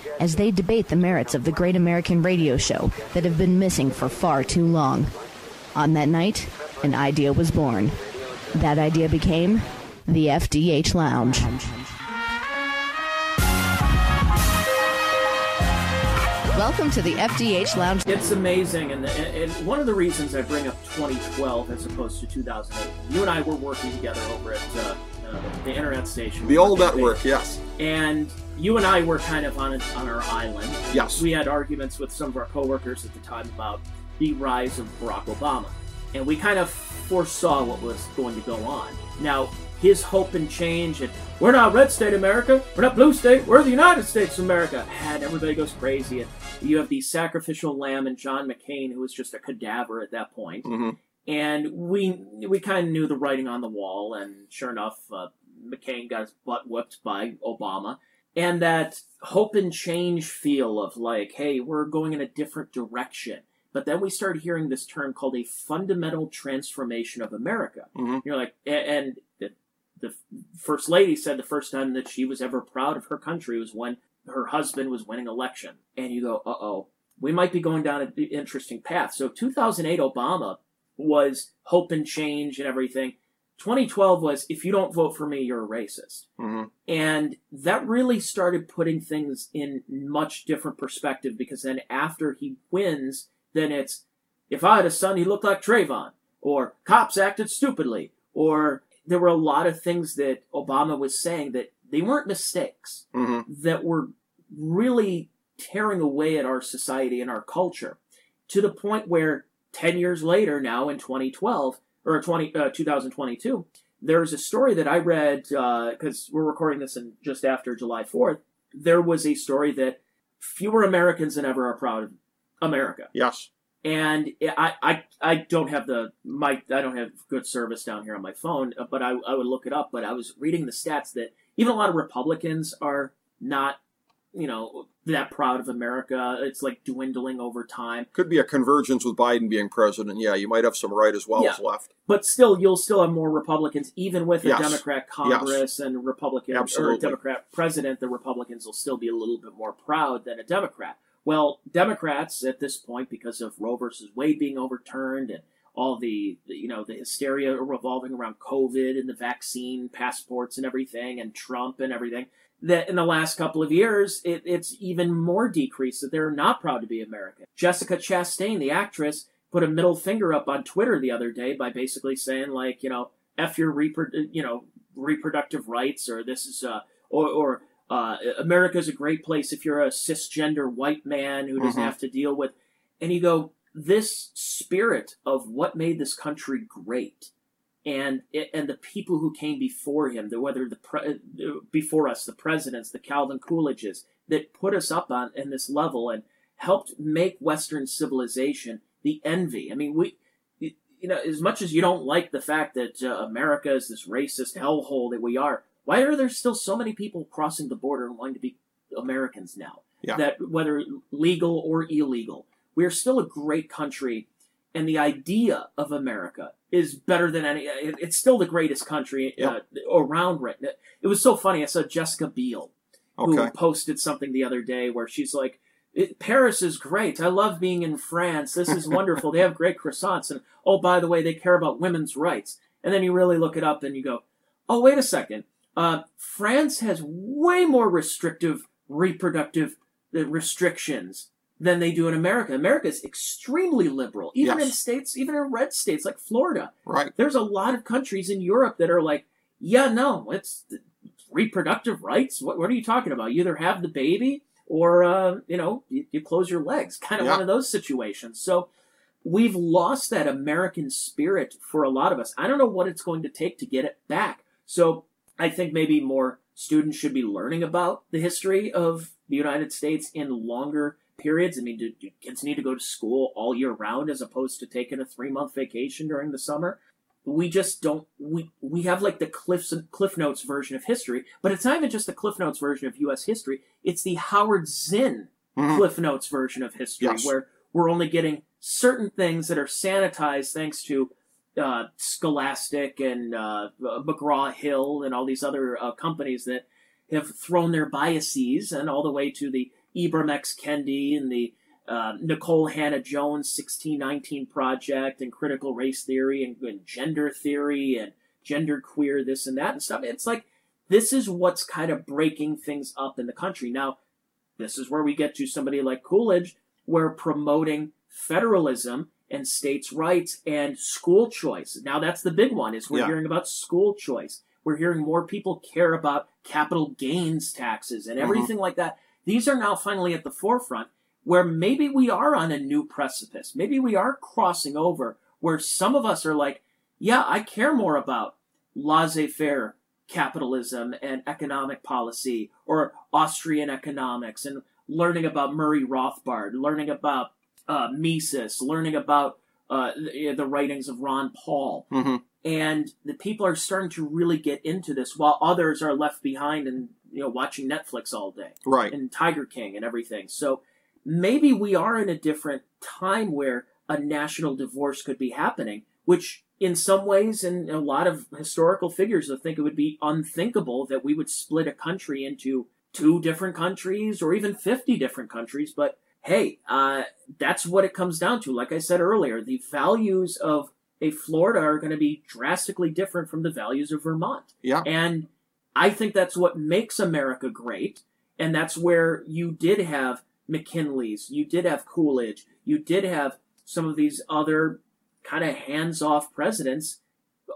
as they debate the merits of the great American radio show that have been missing for far too long. On that night, an idea was born. That idea became the FDH Lounge. Welcome to the FDH Lounge. It's amazing, and, and one of the reasons I bring up 2012 as opposed to 2008, you and I were working together over at uh, uh, the internet station. The old network, yes. And you and I were kind of on, on our island. Yes. We had arguments with some of our coworkers at the time about the rise of Barack Obama. And we kind of foresaw what was going to go on. Now, his hope and change, and we're not red state America, we're not blue state, we're the United States of America. And everybody goes crazy. And you have the sacrificial lamb and John McCain, who was just a cadaver at that point. Mhm. And we we kind of knew the writing on the wall, and sure enough, uh, McCain got his butt whipped by Obama. And that hope and change feel of like, hey, we're going in a different direction. But then we started hearing this term called a fundamental transformation of America. Mhm. You're like, and the, the first lady said the first time that she was ever proud of her country was when her husband was winning election. And you go, uh oh, we might be going down an interesting path. So 2008 Obama was hope and change and everything. 2012 was if you don't vote for me, you're a racist. Mhm. And that really started putting things in much different perspective because then after he wins, then it's if I had a son, he looked like Trayvon, or cops acted stupidly, or there were a lot of things that Obama was saying that they weren't mistakes Mhm. that were really tearing away at our society and our culture to the point where 10 years later now in 2012 or 20, uh, 2022 there's a story that i read because we're recording this in just after july 4th there was a story that fewer americans than ever are proud of america Yes. and I, I I don't have the my I don't have good service down here on my phone, uh, but I, I would look it up. But I was reading the stats that even a lot of Republicans are not, you know, that proud of America. It's like dwindling over time. Could be a convergence with Biden being president. Yeah, you might have some right as well Yeah. as left. But still, you'll still have more Republicans, even with a Yes. Democrat Congress and Republican or Absolutely. a Democrat president. The Republicans will still be a little bit more proud than a Democrat. Well, Democrats at this point, because of Roe versus Wade being overturned and all the, you know the hysteria revolving around COVID and the vaccine passports and everything, and Trump and everything, that in the last couple of years, it, it's even more decreased that they're not proud to be American. Jessica Chastain, the actress, put a middle finger up on Twitter the other day by basically saying like, you know, f your repro- you know reproductive rights, or this is uh, or or uh, America's a great place if you're a cisgender white man who doesn't Mhm. have to deal with. And you go, this spirit of what made this country great, and and the people who came before him, the whether the pre, before us, the presidents, the Calvin Coolidges, that put us up on in this level and helped make Western civilization the envy. I mean, we, you know, as much as you don't like the fact that uh, America is this racist hellhole that we are, why are there still so many people crossing the border and wanting to be Americans now? Yeah. That whether legal or illegal, we are still a great country, and the idea of America is better than any. it- It's still the greatest country uh, around right now. It was so funny. I saw Jessica Biel who Okay. posted something the other day where she's like, "It- Paris is great. I love being in France. This is wonderful. they have great croissants. And oh, by the way, they care about women's rights. And then you really look it up and you go, oh, wait a second. Uh, France has way more restrictive reproductive uh, restrictions than they do in America. America is extremely liberal, even in states, even in red states like Florida Right. there's a lot of countries in Europe that are like, yeah, no, it's reproductive rights. What, what are you talking about? You either have the baby or, uh, you know, you, you close your legs. Kind of Yeah. one of those situations. So we've lost that American spirit for a lot of us. I don't know what it's going to take to get it back. So I think maybe more students should be learning about the history of the United States in longer periods. I mean, do, do kids need to go to school all year round as opposed to taking a three month vacation during the summer? We just don't. We we have like the cliffs Cliff Notes version of history, but it's not even just the Cliff Notes version of U.S. history. It's the Howard Zinn Mhm. Cliff Notes version of history, Yes. where we're only getting certain things that are sanitized thanks to uh, Scholastic and uh, McGraw Hill and all these other uh, companies that have thrown their biases and all the way to the Ibram X. Kendi and the uh, Nikole Hannah-Jones 1619 Project and critical race theory and, and gender theory and gender queer this and that and stuff. It's like this is what's kind of breaking things up in the country. Now, this is where we get to somebody like Coolidge, where promoting federalism and states' rights and school choice. Now that's the big one is we're Yeah. hearing about school choice. We're hearing more people care about capital gains taxes and everything like that. These are now finally at the forefront where maybe we are on a new precipice. Maybe we are crossing over where some of us are like, yeah, I care more about laissez-faire capitalism and economic policy or Austrian economics and learning about Murray Rothbard, learning about uh, Mises, learning about uh, the, the writings of Ron Paul. hmm And the people are starting to really get into this while others are left behind and, you know, watching Netflix all day Right. and Tiger King and everything. So maybe we are in a different time where a national divorce could be happening, which in some ways, and a lot of historical figures, I think it would be unthinkable that we would split a country into two different countries or even 50 different countries. But hey, uh, that's what it comes down to. Like I said earlier, the values of a Florida are going to be drastically different from the values of Vermont. Yeah. And I think that's what makes America great. And that's where you did have McKinley's, you did have Coolidge, you did have some of these other kind of hands off presidents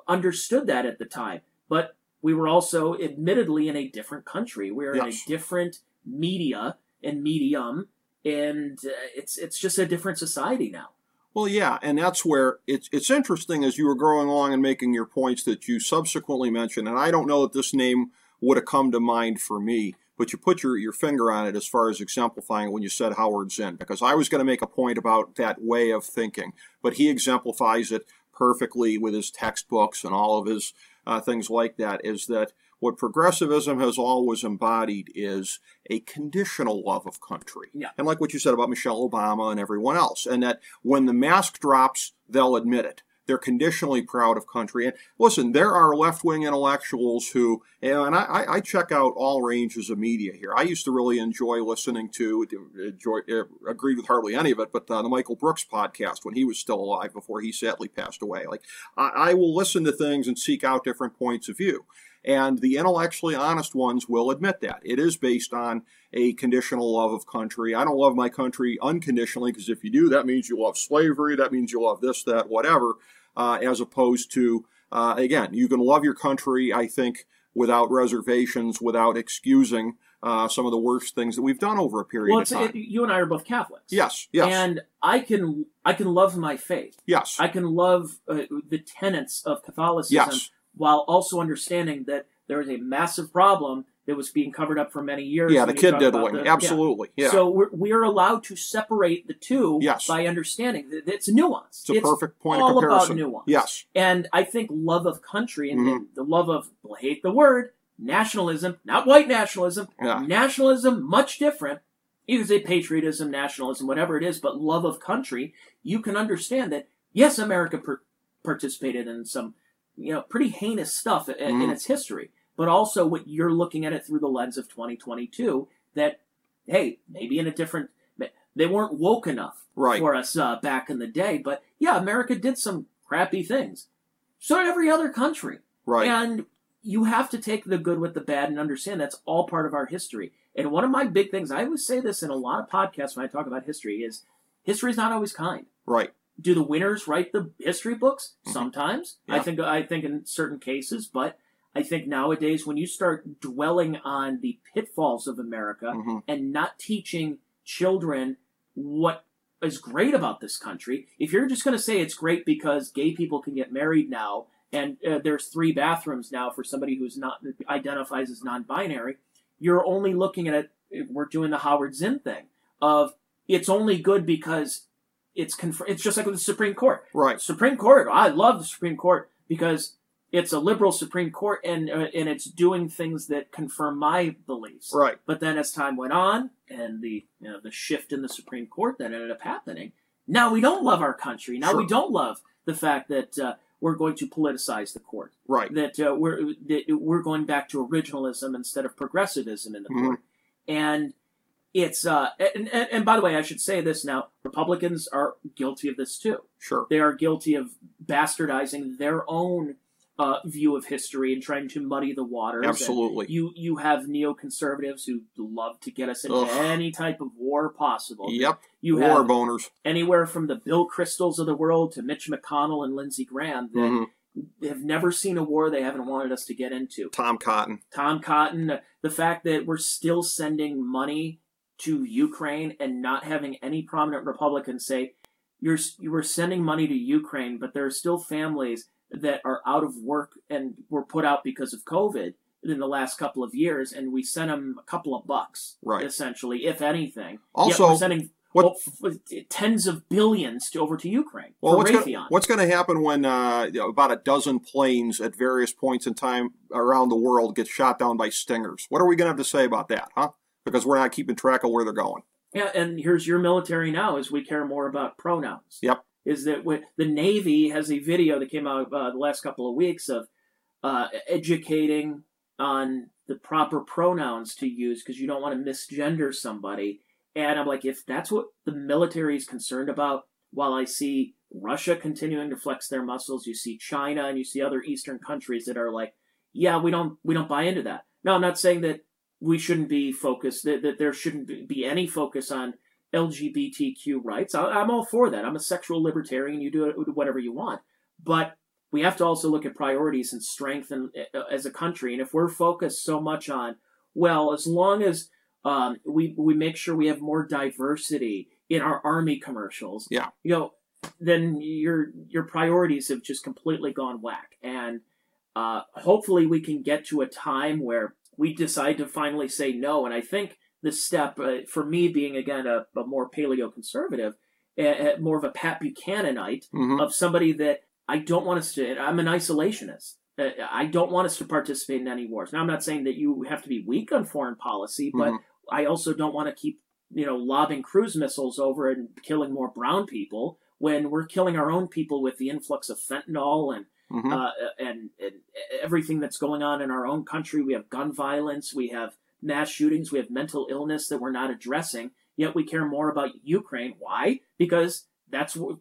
understood that at the time. But we were also admittedly in a different country. We are in a different media and medium, and uh, it's it's just a different society now. Well, yeah, and that's where it's it's interesting as you were going along and making your points that you subsequently mentioned, and I don't know that this name would have come to mind for me, but you put your, your finger on it as far as exemplifying it when you said Howard Zinn, because I was going to make a point about that way of thinking, but he exemplifies it perfectly with his textbooks and all of his uh, things like that. Is that what progressivism has always embodied is a conditional love of country. Yeah. And like what you said about Michelle Obama and everyone else, and that when the mask drops, they'll admit it. They're conditionally proud of country. And listen, there are left wing intellectuals who, and I, I- check out all ranges of media here. I used to really enjoy listening to, enjoy, uh, agreed with hardly any of it, but uh, the Michael Brooks podcast when he was still alive before he sadly passed away. Like, I, I will listen to things and seek out different points of view. And the intellectually honest ones will admit that. It is based on a conditional love of country. I don't love my country unconditionally because if you do, that means you love slavery, that means you love this, that, whatever, uh, as opposed to, uh, again, you can love your country, I think, without reservations, without excusing uh, some of the worst things that we've done over a period Well, of time. it, you and I are both Catholics. yes, yes, And I can I can love my faith. yes, I can love uh, the tenets of Catholicism yes, while also understanding that there is a massive problem that was being covered up for many years. Yeah, the kid did the- Absolutely. Yeah. So we're, we're allowed to separate the two Yes. by understanding that it's nuance. it's a perfect point of comparison. all about nuance. Yes. And I think love of country and, Mhm. and the love of, I hate the word, nationalism, not white nationalism, Yeah. nationalism, much different. You can say patriotism, nationalism, whatever it is, but love of country, you can understand that, yes, America per- participated in some, you know, pretty heinous stuff in Mhm. its history, but also what you're looking at it through the lens of 2022 that, hey, maybe in a different, they weren't woke enough Right. for us uh, back in the day, but yeah, America did some crappy things. So did every other country. Right. And you have to take the good with the bad and understand that's all part of our history. And one of my big things, I always say this in a lot of podcasts when I talk about history, is history is not always kind. right. Do the winners write the history books? Mhm. Sometimes. I think I think in certain cases, but I think nowadays when you start dwelling on the pitfalls of America hmm and not teaching children what is great about this country. If you're just going to say it's great because gay people can get married now and uh, there's three bathrooms now for somebody who's not identifies as non-binary, you're only looking at it. We're doing the Howard Zinn thing of it's only good because it's conf- It's just like with the Supreme Court. Right. Supreme Court. I love the Supreme Court because it's a liberal Supreme Court and uh, and it's doing things that confirm my beliefs. Right. But then as time went on and the you know the shift in the Supreme Court that ended up happening, now we don't love our country. Now we don't love the fact that uh, we're going to politicize the court. Right. That uh, we're that we're going back to originalism instead of progressivism in the Mhm. court. And it's uh and, and, and by the way, I should say this now: Republicans are guilty of this too. Sure. They are guilty of bastardizing their own uh, view of history and trying to muddy the waters. And Absolutely. You you have neoconservatives who love to get us into Ugh. any type of war possible. Yep. You War have boners. anywhere from the Bill Kristols of the world to Mitch McConnell and Lindsey Graham that Mhm. have never seen a war they haven't wanted us to get into. Tom Cotton. Tom Cotton, the fact that we're still sending money to Ukraine and not having any prominent Republicans say you're you were sending money to Ukraine, but there are still families that are out of work and were put out because of COVID in the last couple of years, and we sent them a couple of bucks, Right. essentially, if anything. Also, we're sending what- f- tens of billions to over to Ukraine Well, what's gonna, what's going to happen when uh, about a dozen planes at various points in time around the world get shot down by stingers? What are we going to have to say about that, huh? Because we're not keeping track of where they're going. Yeah, and here's your military now is we care more about pronouns. Yep. Is that when the Navy has a video that came out uh, the last couple of weeks of uh, educating on the proper pronouns to use because you don't want to misgender somebody. And I'm like, if that's what the military is concerned about, while I see Russia continuing to flex their muscles, you see China and you see other Eastern countries that are like, yeah, we don't we don't buy into that. No, I'm not saying that we shouldn't be focused that, that there shouldn't be- any focus on LGBTQ rights. I, I'm all for that. I'm a sexual libertarian. You do whatever you want, but we have to also look at priorities and strength and, uh, as a country. And if we're focused so much on, well, as long as um, we we make sure we have more diversity in our army commercials, Yeah. you know, then your your priorities have just completely gone whack. And uh, hopefully, we can get to a time where we decide to finally say no. And I think the step uh, for me, being again a, a more paleo conservative, uh, more of a Pat Buchananite, hmm of somebody that I don't want us to. I'm an isolationist. Uh, I don't want us to participate in any wars. Now, I'm not saying that you have to be weak on foreign policy, but Mhm. I also don't want to keep, you know, lobbing cruise missiles over and killing more brown people when we're killing our own people with the influx of fentanyl and hmm uh, and, and everything that's going on in our own country. We have gun violence, we have mass shootings, we have mental illness that we're not addressing. Yet we care more about Ukraine. Why? Because that's what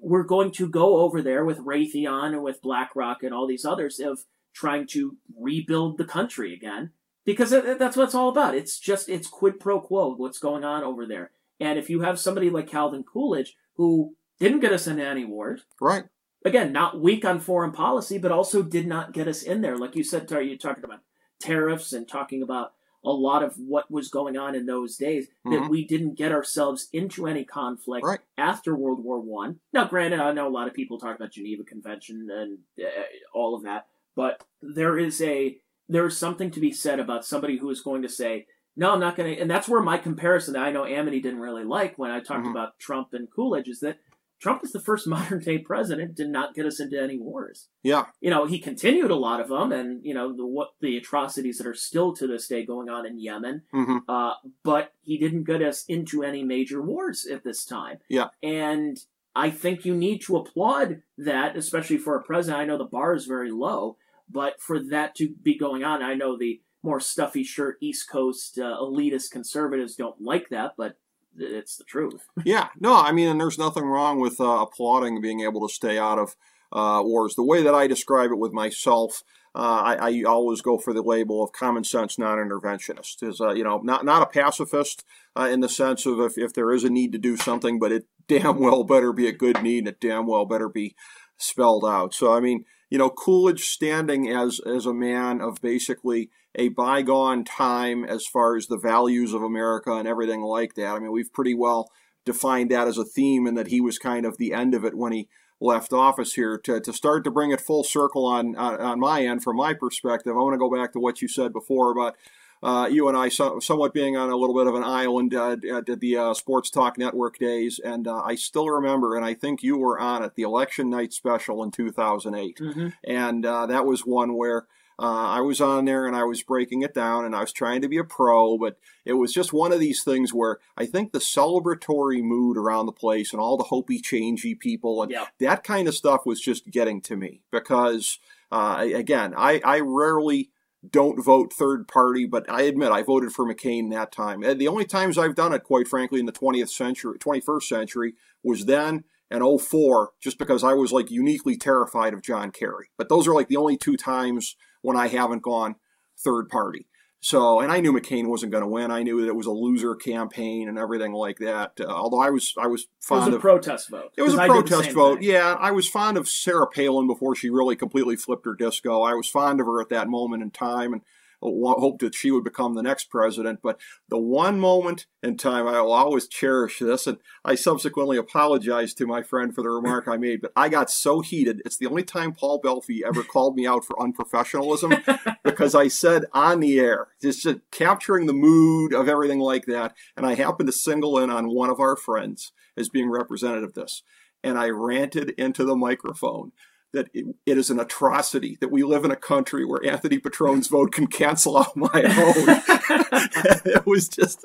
we're going to go over there with Raytheon and with BlackRock and all these others of trying to rebuild the country again. Because that's what it's all about. It's just it's quid pro quo what's going on over there. And if you have somebody like Calvin Coolidge who didn't get us into any wars, Right. Again, not weak on foreign policy, but also did not get us in there. Like you said, Tar, you talking about tariffs and talking about a lot of what was going on in those days that Mhm. we didn't get ourselves into any conflict Right. after World War One. Now, granted, I know a lot of people talk about Geneva Convention and uh, all of that, but there is a there's something to be said about somebody who is going to say, no, I'm not going to. And that's where my comparison that I know Amity didn't really like when I talked Mhm. about Trump and Coolidge is that Trump is the first modern day president to not get us into any wars. Yeah. You know, he continued a lot of them, and you know the what the atrocities that are still to this day going on in Yemen. hmm Uh, but he didn't get us into any major wars at this time. Yeah. And I think you need to applaud that, especially for a president. I know the bar is very low, but for that to be going on, I know the more stuffy shirt East Coast uh, elitist conservatives don't like that, but it's the truth. Yeah, no, I mean, and there's nothing wrong with uh, applauding being able to stay out of uh, wars. The way that I describe it with myself, uh, I, I always go for the label of common sense non-interventionist. Is uh, you know not not a pacifist uh, in the sense of if, if there is a need to do something, but it damn well better be a good need, and it damn well better be spelled out. So I mean, you know, Coolidge standing as as a man of basically a bygone time as far as the values of America and everything like that. I mean, we've pretty well defined that as a theme, and that he was kind of the end of it when he left office here. To, to start to bring it full circle on, on on my end, from my perspective, I want to go back to what you said before about. Uh, you and I so, somewhat being on a little bit of an island uh, at the uh, Sports Talk Network days, and uh, I still remember, and I think you were on it, the election night special in 2008 Mm-hmm. and uh, that was one where uh, I was on there and I was breaking it down and I was trying to be a pro, but it was just one of these things where I think the celebratory mood around the place and all the hopey changey people and Yeah. that kind of stuff was just getting to me because uh, again, I, I rarely don't vote third party, but I admit I voted for McCain that time. And the only times I've done it, quite frankly, in the 20th century, 21st century, was then and 04, just because I was like uniquely terrified of John Kerry. But those are like the only two times when I haven't gone third party. So, and I knew McCain wasn't going to win. I knew that it was a loser campaign and everything like that. Uh, although I was, I was fond It was a of. protest vote. It was a I protest vote. thing. Yeah, I was fond of Sarah Palin before she really completely flipped her disco. I was fond of her at that moment in time and hoped that she would become the next president. But the one moment in time, I will always cherish this. And I subsequently apologized to my friend for the remark I made, but I got so heated. It's the only time Paul Belfi ever called me out for unprofessionalism because I said on the air, just, just capturing the mood of everything like that. And I happened to single in on one of our friends as being representative of this. And I ranted into the microphone that it, it is an atrocity that we live in a country where Anthony Patron's vote can cancel out my own. it was just,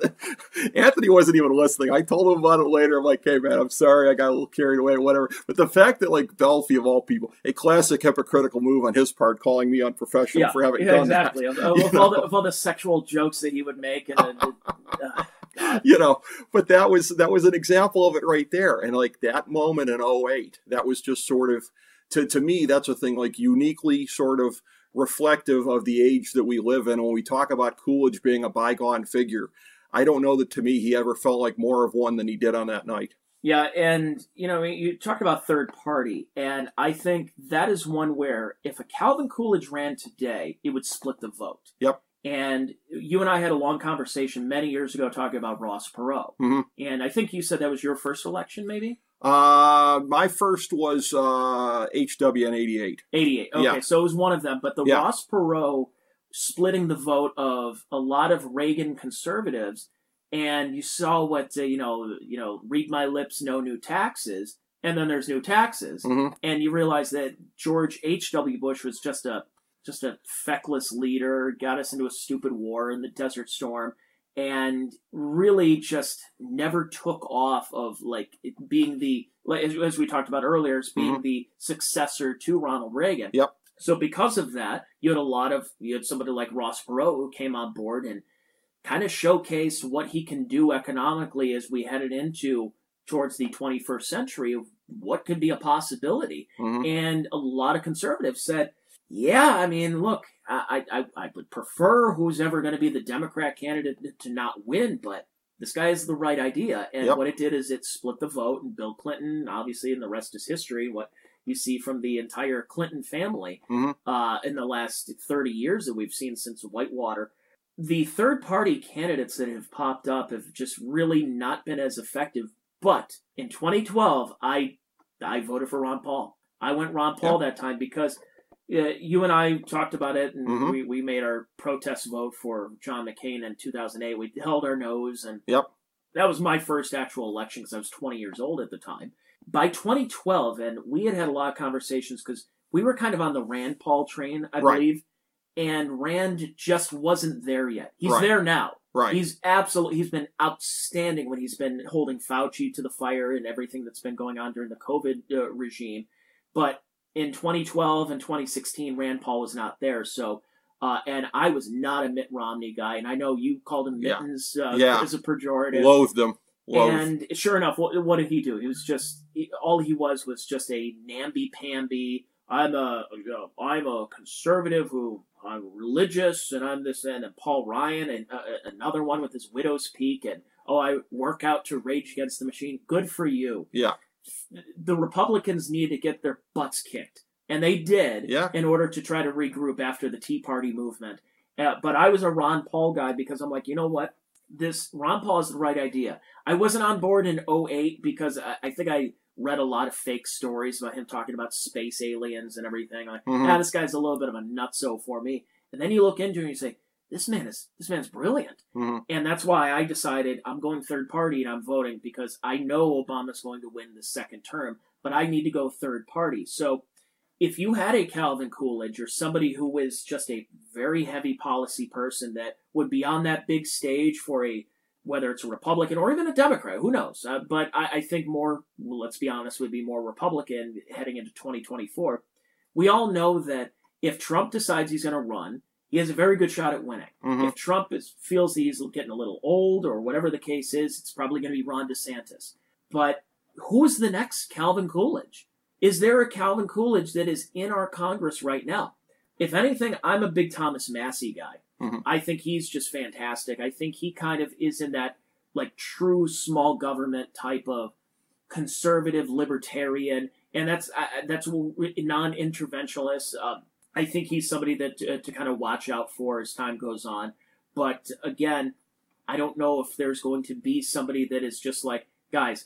Anthony wasn't even listening. I told him about it later. I'm like, hey, man, I'm sorry. I got a little carried away, whatever. But the fact that, like, Belfi, of all people, a classic hypocritical move on his part, calling me unprofessional Yeah, for having yeah, done exactly. That. of, You of all the, of all the sexual jokes that he would make, and the, uh, you know but that was that was an example of it right there and like that moment in 08 that was just sort of to, to me that's a thing like uniquely sort of reflective of the age that we live in when we talk about coolidge being a bygone figure i don't know that to me he ever felt like more of one than he did on that night Yeah, and you know, you talked about third party, and I think that is one where if a Calvin Coolidge ran today, it would split the vote. Yep. And you and I had a long conversation many years ago talking about Ross Perot, Mhm. and I think you said that was your first election, maybe uh my first was uh hwn 88 eighty-eight. Okay, Yeah. so it was one of them. But the Yeah. Ross Perot splitting the vote of a lot of Reagan conservatives, and you saw what uh, you know, you know, read my lips, no new taxes, and then there's new taxes. Mhm. and you realize that George H. W. Bush was just a just a feckless leader, got us into a stupid war in the Desert Storm, and really just never took off of like being the like as, we talked about earlier, as being the successor to Ronald Reagan. Yep. So because of that, you had a lot of you had somebody like Ross Perot who came on board and kind of showcased what he can do economically as we headed into towards the 21st century of what could be a possibility. Mhm. And a lot of conservatives said, yeah, I mean, look, I, I, I would prefer who's ever going to be the Democrat candidate to not win, but this guy is the right idea. And Yep. what it did is it split the vote, and Bill Clinton, obviously, and the rest is history. What you see from the entire Clinton family Mhm. uh, in the last 30 years that we've seen since Whitewater. The third party candidates that have popped up have just really not been as effective. But in 2012, I I voted for Ron Paul. I went Ron Paul that time because Yeah, you and I talked about it, and Mhm. we, we made our protest vote for John McCain in 2008. We held our nose, and Yep. that was my first actual election because I was 20 years old at the time. By 2012, and we had had a lot of conversations because we were kind of on the Rand Paul train, I Right. believe, and Rand just wasn't there yet. He's Right. there now. Right. He's absolutely he's been outstanding when he's been holding Fauci to the fire and everything that's been going on during the COVID uh, regime. But in 2012 and 2016, Rand Paul was not there. So, uh, and I was not a Mitt Romney guy, and I know you called him Yeah. Mittens uh, Yeah. as a pejorative. Loathed him. Loathed. And sure enough, what, what did he do? He was just he, all he was was just a namby pamby. I'm a know, I'm a conservative who I'm religious and I'm this and, and Paul Ryan and uh, another one with his widow's peak and oh I work out to rage against the machine. Good for you. Yeah. The Republicans need to get their butts kicked, and they did Yeah. in order to try to regroup after the Tea Party movement. Uh, but I was a Ron Paul guy because I'm like, you know what? This Ron Paul is the right idea. I wasn't on board in 08 because I, I think I read a lot of fake stories about him talking about space aliens and everything. Like, Mhm. ah, this guy's a little bit of a nutso for me. And then you look into it and you say, this man is this man's brilliant. Mhm. And that's why I decided I'm going third party and I'm voting because I know Obama's going to win the second term, but I need to go third party. So if you had a Calvin Coolidge or somebody who was just a very heavy policy person that would be on that big stage for a whether it's a Republican or even a Democrat, who knows? Uh, but I, I think more, well, let's be honest, would be more Republican heading into 2024. We all know that if Trump decides he's going to run, he has a very good shot at winning. Mhm. If Trump is, feels that he's getting a little old or whatever the case is, it's probably going to be Ron DeSantis. But who's the next Calvin Coolidge? Is there a Calvin Coolidge that is in our Congress right now? If anything, I'm a big Thomas Massie guy. Mhm. I think he's just fantastic. I think he kind of is in that like true small government type of conservative libertarian, and that's uh, that's non-interventionist. Um, I think he's somebody that uh, to kind of watch out for as time goes on. But again, I don't know if there's going to be somebody that is just like, guys,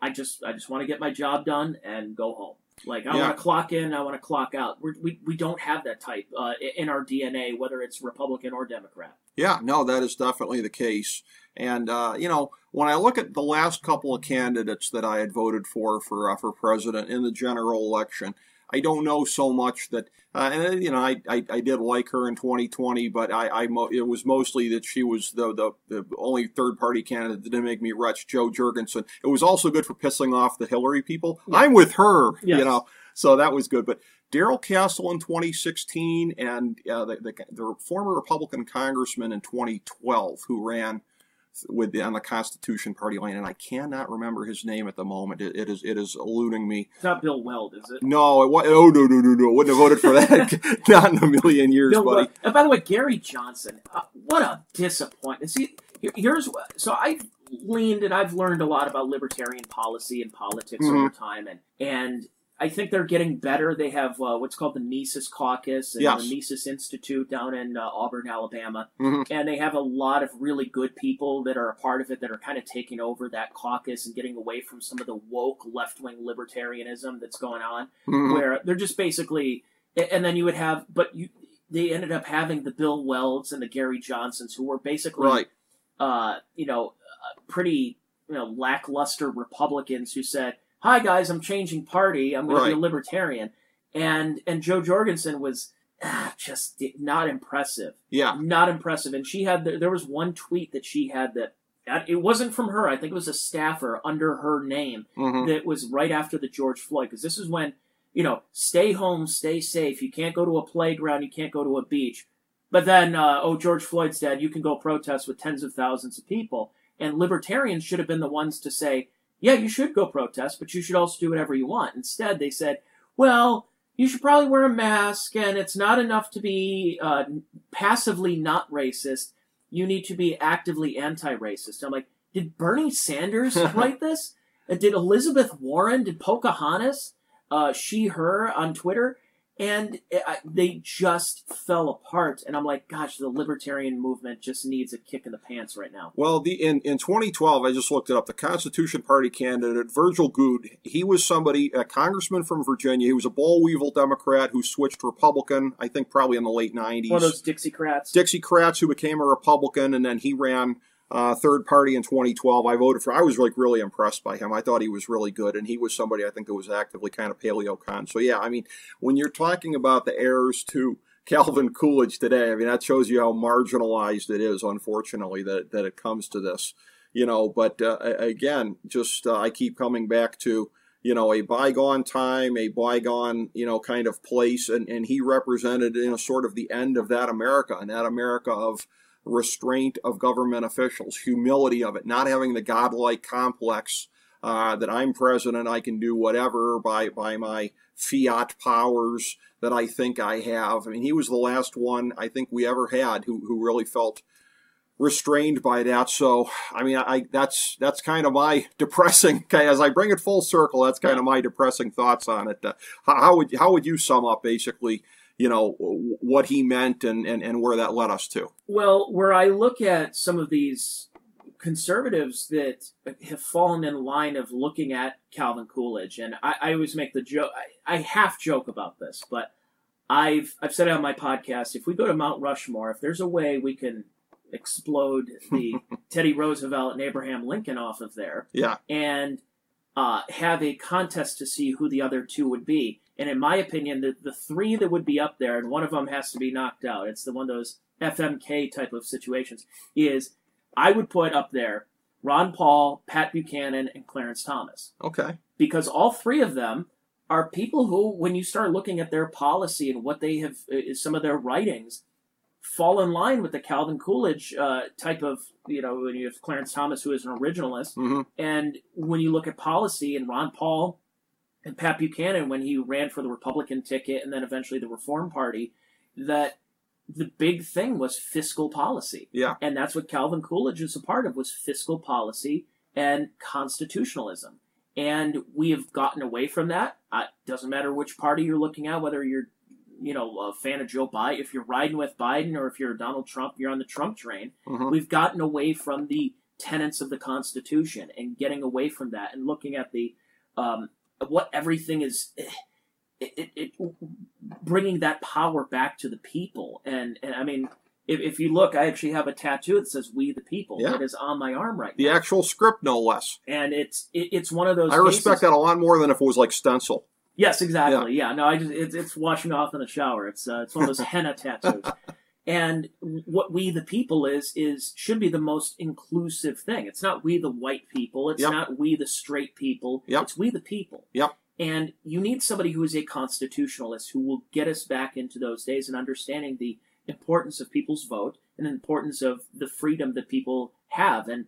I just I just want to get my job done and go home. Like I Yeah. want to clock in, I want to clock out. We're, we we don't have that type uh, in our DNA, whether it's Republican or Democrat. Yeah, no, that is definitely the case. And uh, you know, when I look at the last couple of candidates that I had voted for for uh, for president in the general election, I don't know so much that. Uh, and you know, I, I, I did like her in 2020, but I, I mo- it was mostly that she was the, the the only third party candidate that didn't make me retch, Jo Jorgensen. It was also good for pissing off the Hillary people. I'm with her, Yes. you know, so that was good. But Darrell Castle in 2016 and uh, the, the, the former Republican congressman in 2012 who ran with the, on the Constitution Party line, and I cannot remember his name at the moment. It, it is it is eluding me. It's not Bill Weld, is it? No, it, wa- oh no no no no! Wouldn't have voted for that. Not in a million years, Bill buddy. Weld. And by the way, Gary Johnson, uh, what a disappointment. See, here- here's what- so I've leaned and I've learned a lot about libertarian policy and politics Mhm. over time, and and I think they're getting better. They have uh, what's called the Mises Caucus and Yes. the Mises Institute down in uh, Auburn, Alabama, Mhm. and they have a lot of really good people that are a part of it that are kind of taking over that caucus and getting away from some of the woke left wing libertarianism that's going on Mhm. where they're just basically and then you would have but you they ended up having the bill welds and the gary johnsons who were basically Right. uh, you know uh, pretty you know lackluster republicans who said hi guys i'm changing party i'm going to be a libertarian and and jo jorgensen was ah, just not impressive Yeah. not impressive. And she had there was one tweet that she had that it wasn't from her. I think it was a staffer under her name hmm that was right after the George Floyd because this is when you know stay home, stay safe. You can't go to a playground. You can't go to a beach. But then, uh, oh, George Floyd's dead. You can go protest with tens of thousands of people. And libertarians should have been the ones to say, yeah, you should go protest, but you should also do whatever you want. Instead, they said, well, you should probably wear a mask, and it's not enough to be uh, passively not racist. You need to be actively anti-racist. I'm like, did Bernie Sanders write this? Uh, Did Elizabeth Warren? Did Pocahontas? Uh, she, her on Twitter? And it, I, they just fell apart. And I'm like, gosh, the libertarian movement just needs a kick in the pants right now. Well, the in, in 2012, I just looked it up. The Constitution Party candidate Virgil Goode, he was somebody, a congressman from Virginia. He was a boll weevil Democrat who switched Republican. I think probably in the late 90s. One of those Dixiecrats. Dixiecrats who became a Republican, and then he ran uh, third party in 2012. I voted for. I was like really impressed by him. I thought he was really good, and he was somebody I think that was actively kind of paleo con. So yeah, I mean, when you're talking about the heirs to Calvin Coolidge today, I mean that shows you how marginalized it is. Unfortunately, that that it comes to this, you know. But uh, again, just uh, I keep coming back to you know, a bygone time, a bygone, you know, kind of place. And, and he represented, you know, sort of the end of that America and that America of, restraint of government officials, humility of it, not having the godlike complex uh, that I'm president, I can do whatever by by my fiat powers that I think I have. I mean, he was the last one I think we ever had who who really felt restrained by that. So, I mean, I that's that's kind of my depressing. As I bring it full circle, that's kind of my depressing thoughts on it. Uh, how, how would how would you sum up basically? You know what he meant and, and, and where that led us to. Well, where I look at some of these conservatives that have fallen in line of looking at Calvin Coolidge, and I, I always make the joke. I, I, half joke about this, but I've I've said it on my podcast. If we go to Mount Rushmore, if there's a way we can explode the Teddy Roosevelt and Abraham Lincoln off of there, yeah, and uh, have a contest to see who the other two would be. And in my opinion, the, the three that would be up there, and one of them has to be knocked out, it's the one of those FMK type of situations, is I would put up there Ron Paul, Pat Buchanan, and Clarence Thomas. Okay. Because all three of them are people who, when you start looking at their policy and what they have, uh, some of their writings, fall in line with the Calvin Coolidge uh, type of, you know, when you have Clarence Thomas, who is an originalist, mm-hmm. and when you look at policy and Ron Paul and Pat Buchanan when he ran for the Republican ticket and then eventually the Reform Party that the big thing was fiscal policy. Yeah. And that's what Calvin Coolidge was a part of was fiscal policy and constitutionalism. And we have gotten away from that. It doesn't matter which party you're looking at, whether you're you know a fan of Joe Biden, if you're riding with Biden or if you're Donald Trump, you're on the Trump train. Mm-hmm. We've gotten away from the tenets of the Constitution and getting away from that and looking at the um, what everything is it, it, it, bringing that power back to the people and, and i mean if, if you look i actually have a tattoo that says we the people yeah. it is on my arm right now. the now. actual script no less and it's it, it's one of those i respect that a lot more than if it was like stencil yes exactly yeah, yeah no i just it's, it's washing off in the shower it's uh, it's one of those henna tattoos and what we the people is is should be the most inclusive thing. It's not we the white people. It's yep. not we the straight people. Yep. It's we the people. Yep. And you need somebody who is a constitutionalist who will get us back into those days and understanding the importance of people's vote and the importance of the freedom that people have. And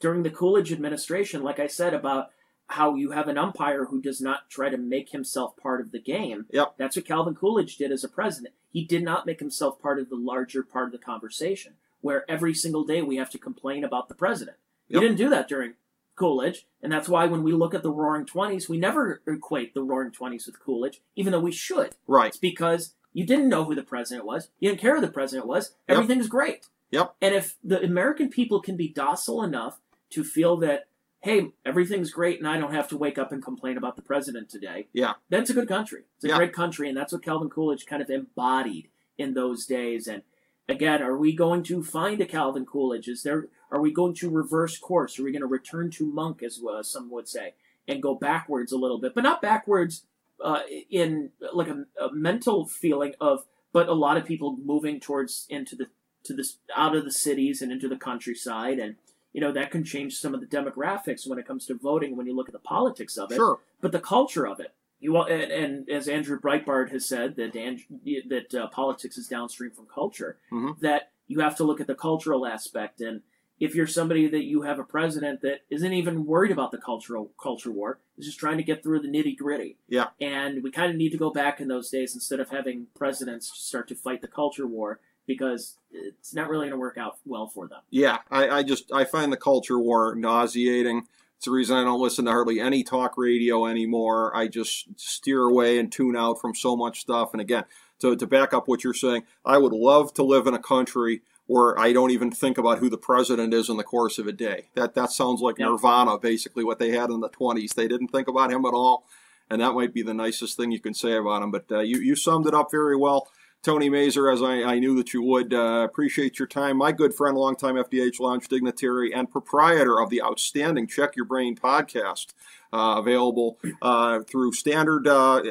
during the Coolidge administration, like I said about how you have an umpire who does not try to make himself part of the game. Yep. That's what Calvin Coolidge did as a president. He did not make himself part of the larger part of the conversation, where every single day we have to complain about the president. Yep. He didn't do that during Coolidge, and that's why when we look at the Roaring Twenties, we never equate the Roaring Twenties with Coolidge, even though we should. Right. It's because you didn't know who the president was. You didn't care who the president was. Everything's yep. great. Yep. And if the American people can be docile enough to feel that hey, everything's great and I don't have to wake up and complain about the president today. Yeah. That's a good country. It's a yeah. great country, and that's what Calvin Coolidge kind of embodied in those days. And again, are we going to find a Calvin Coolidge? Is there are we going to reverse course? Are we going to return to monk, as uh, some would say, and go backwards a little bit, but not backwards uh, in like a, a mental feeling of, but a lot of people moving towards into the to this out of the cities and into the countryside and you know that can change some of the demographics when it comes to voting when you look at the politics of it. Sure. but the culture of it. You and, and as andrew breitbart has said that that uh, politics is downstream from culture mm-hmm. that you have to look at the cultural aspect. And if you're somebody that you have a president that isn't even worried about the cultural culture war is just trying to get through the nitty gritty yeah. And we kind of need to go back in those days instead of having presidents start to fight the culture war because it's not really going to work out well for them. Yeah, I, I, just I find the culture war nauseating. It's the reason I don't listen to hardly any talk radio anymore. I just steer away and tune out from so much stuff. And again, to, to back up what you're saying, I would love to live in a country where I don't even think about who the president is in the course of a day. That that sounds like yep. Nirvana, basically what they had in the 20s. They didn't think about him at all, and that might be the nicest thing you can say about him. But uh, you you summed it up very well. Tony Mazur, as I, I knew that you would. Uh, appreciate your time. My good friend, longtime FDH Lounge dignitary, and proprietor of the outstanding Check Your Brain podcast, uh, available uh, through standard uh,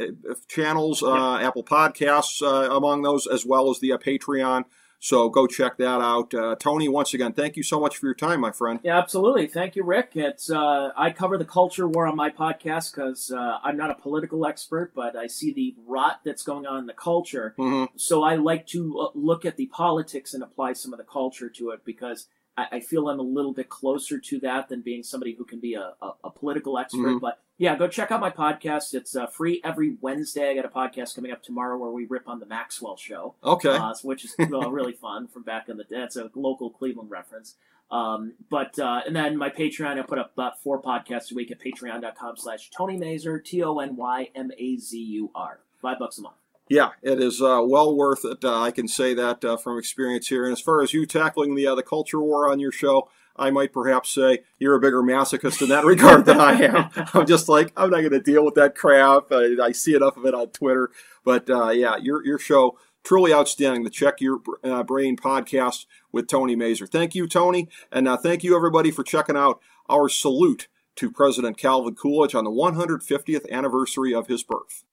channels, uh, Apple Podcasts, uh, among those, as well as the Patreon. So go check that out. Uh, Tony, once again, thank you so much for your time, my friend. Yeah, absolutely. Thank you, Rick. It's uh, I cover the culture war on my podcast because uh, I'm not a political expert, but I see the rot that's going on in the culture. Mm-hmm. So I like to uh, look at the politics and apply some of the culture to it because I, I, feel I'm a little bit closer to that than being somebody who can be a, a, a political expert. Mm-hmm. But yeah, go check out my podcast. It's uh, free every Wednesday. I got a podcast coming up tomorrow where we rip on the Maxwell Show. Okay, uh, which is uh, really fun from back in the day. It's a local Cleveland reference. Um, but uh, and then my Patreon, I put up about four podcasts a week at patreon.com/slash Tony Mazur, T O N Y M A Z U R. Five bucks a month. Yeah, it is uh, well worth it. Uh, I can say that uh, from experience here. And as far as you tackling the uh, the culture war on your show, I might perhaps say you're a bigger masochist in that regard than I am. I'm just like I'm not going to deal with that crap. I, I, see enough of it on Twitter. But uh, yeah, your your show truly outstanding. The Check Your uh, Brain podcast with Tony Mazur. Thank you, Tony, and thank you everybody for checking out our salute to President Calvin Coolidge on the 150th anniversary of his birth.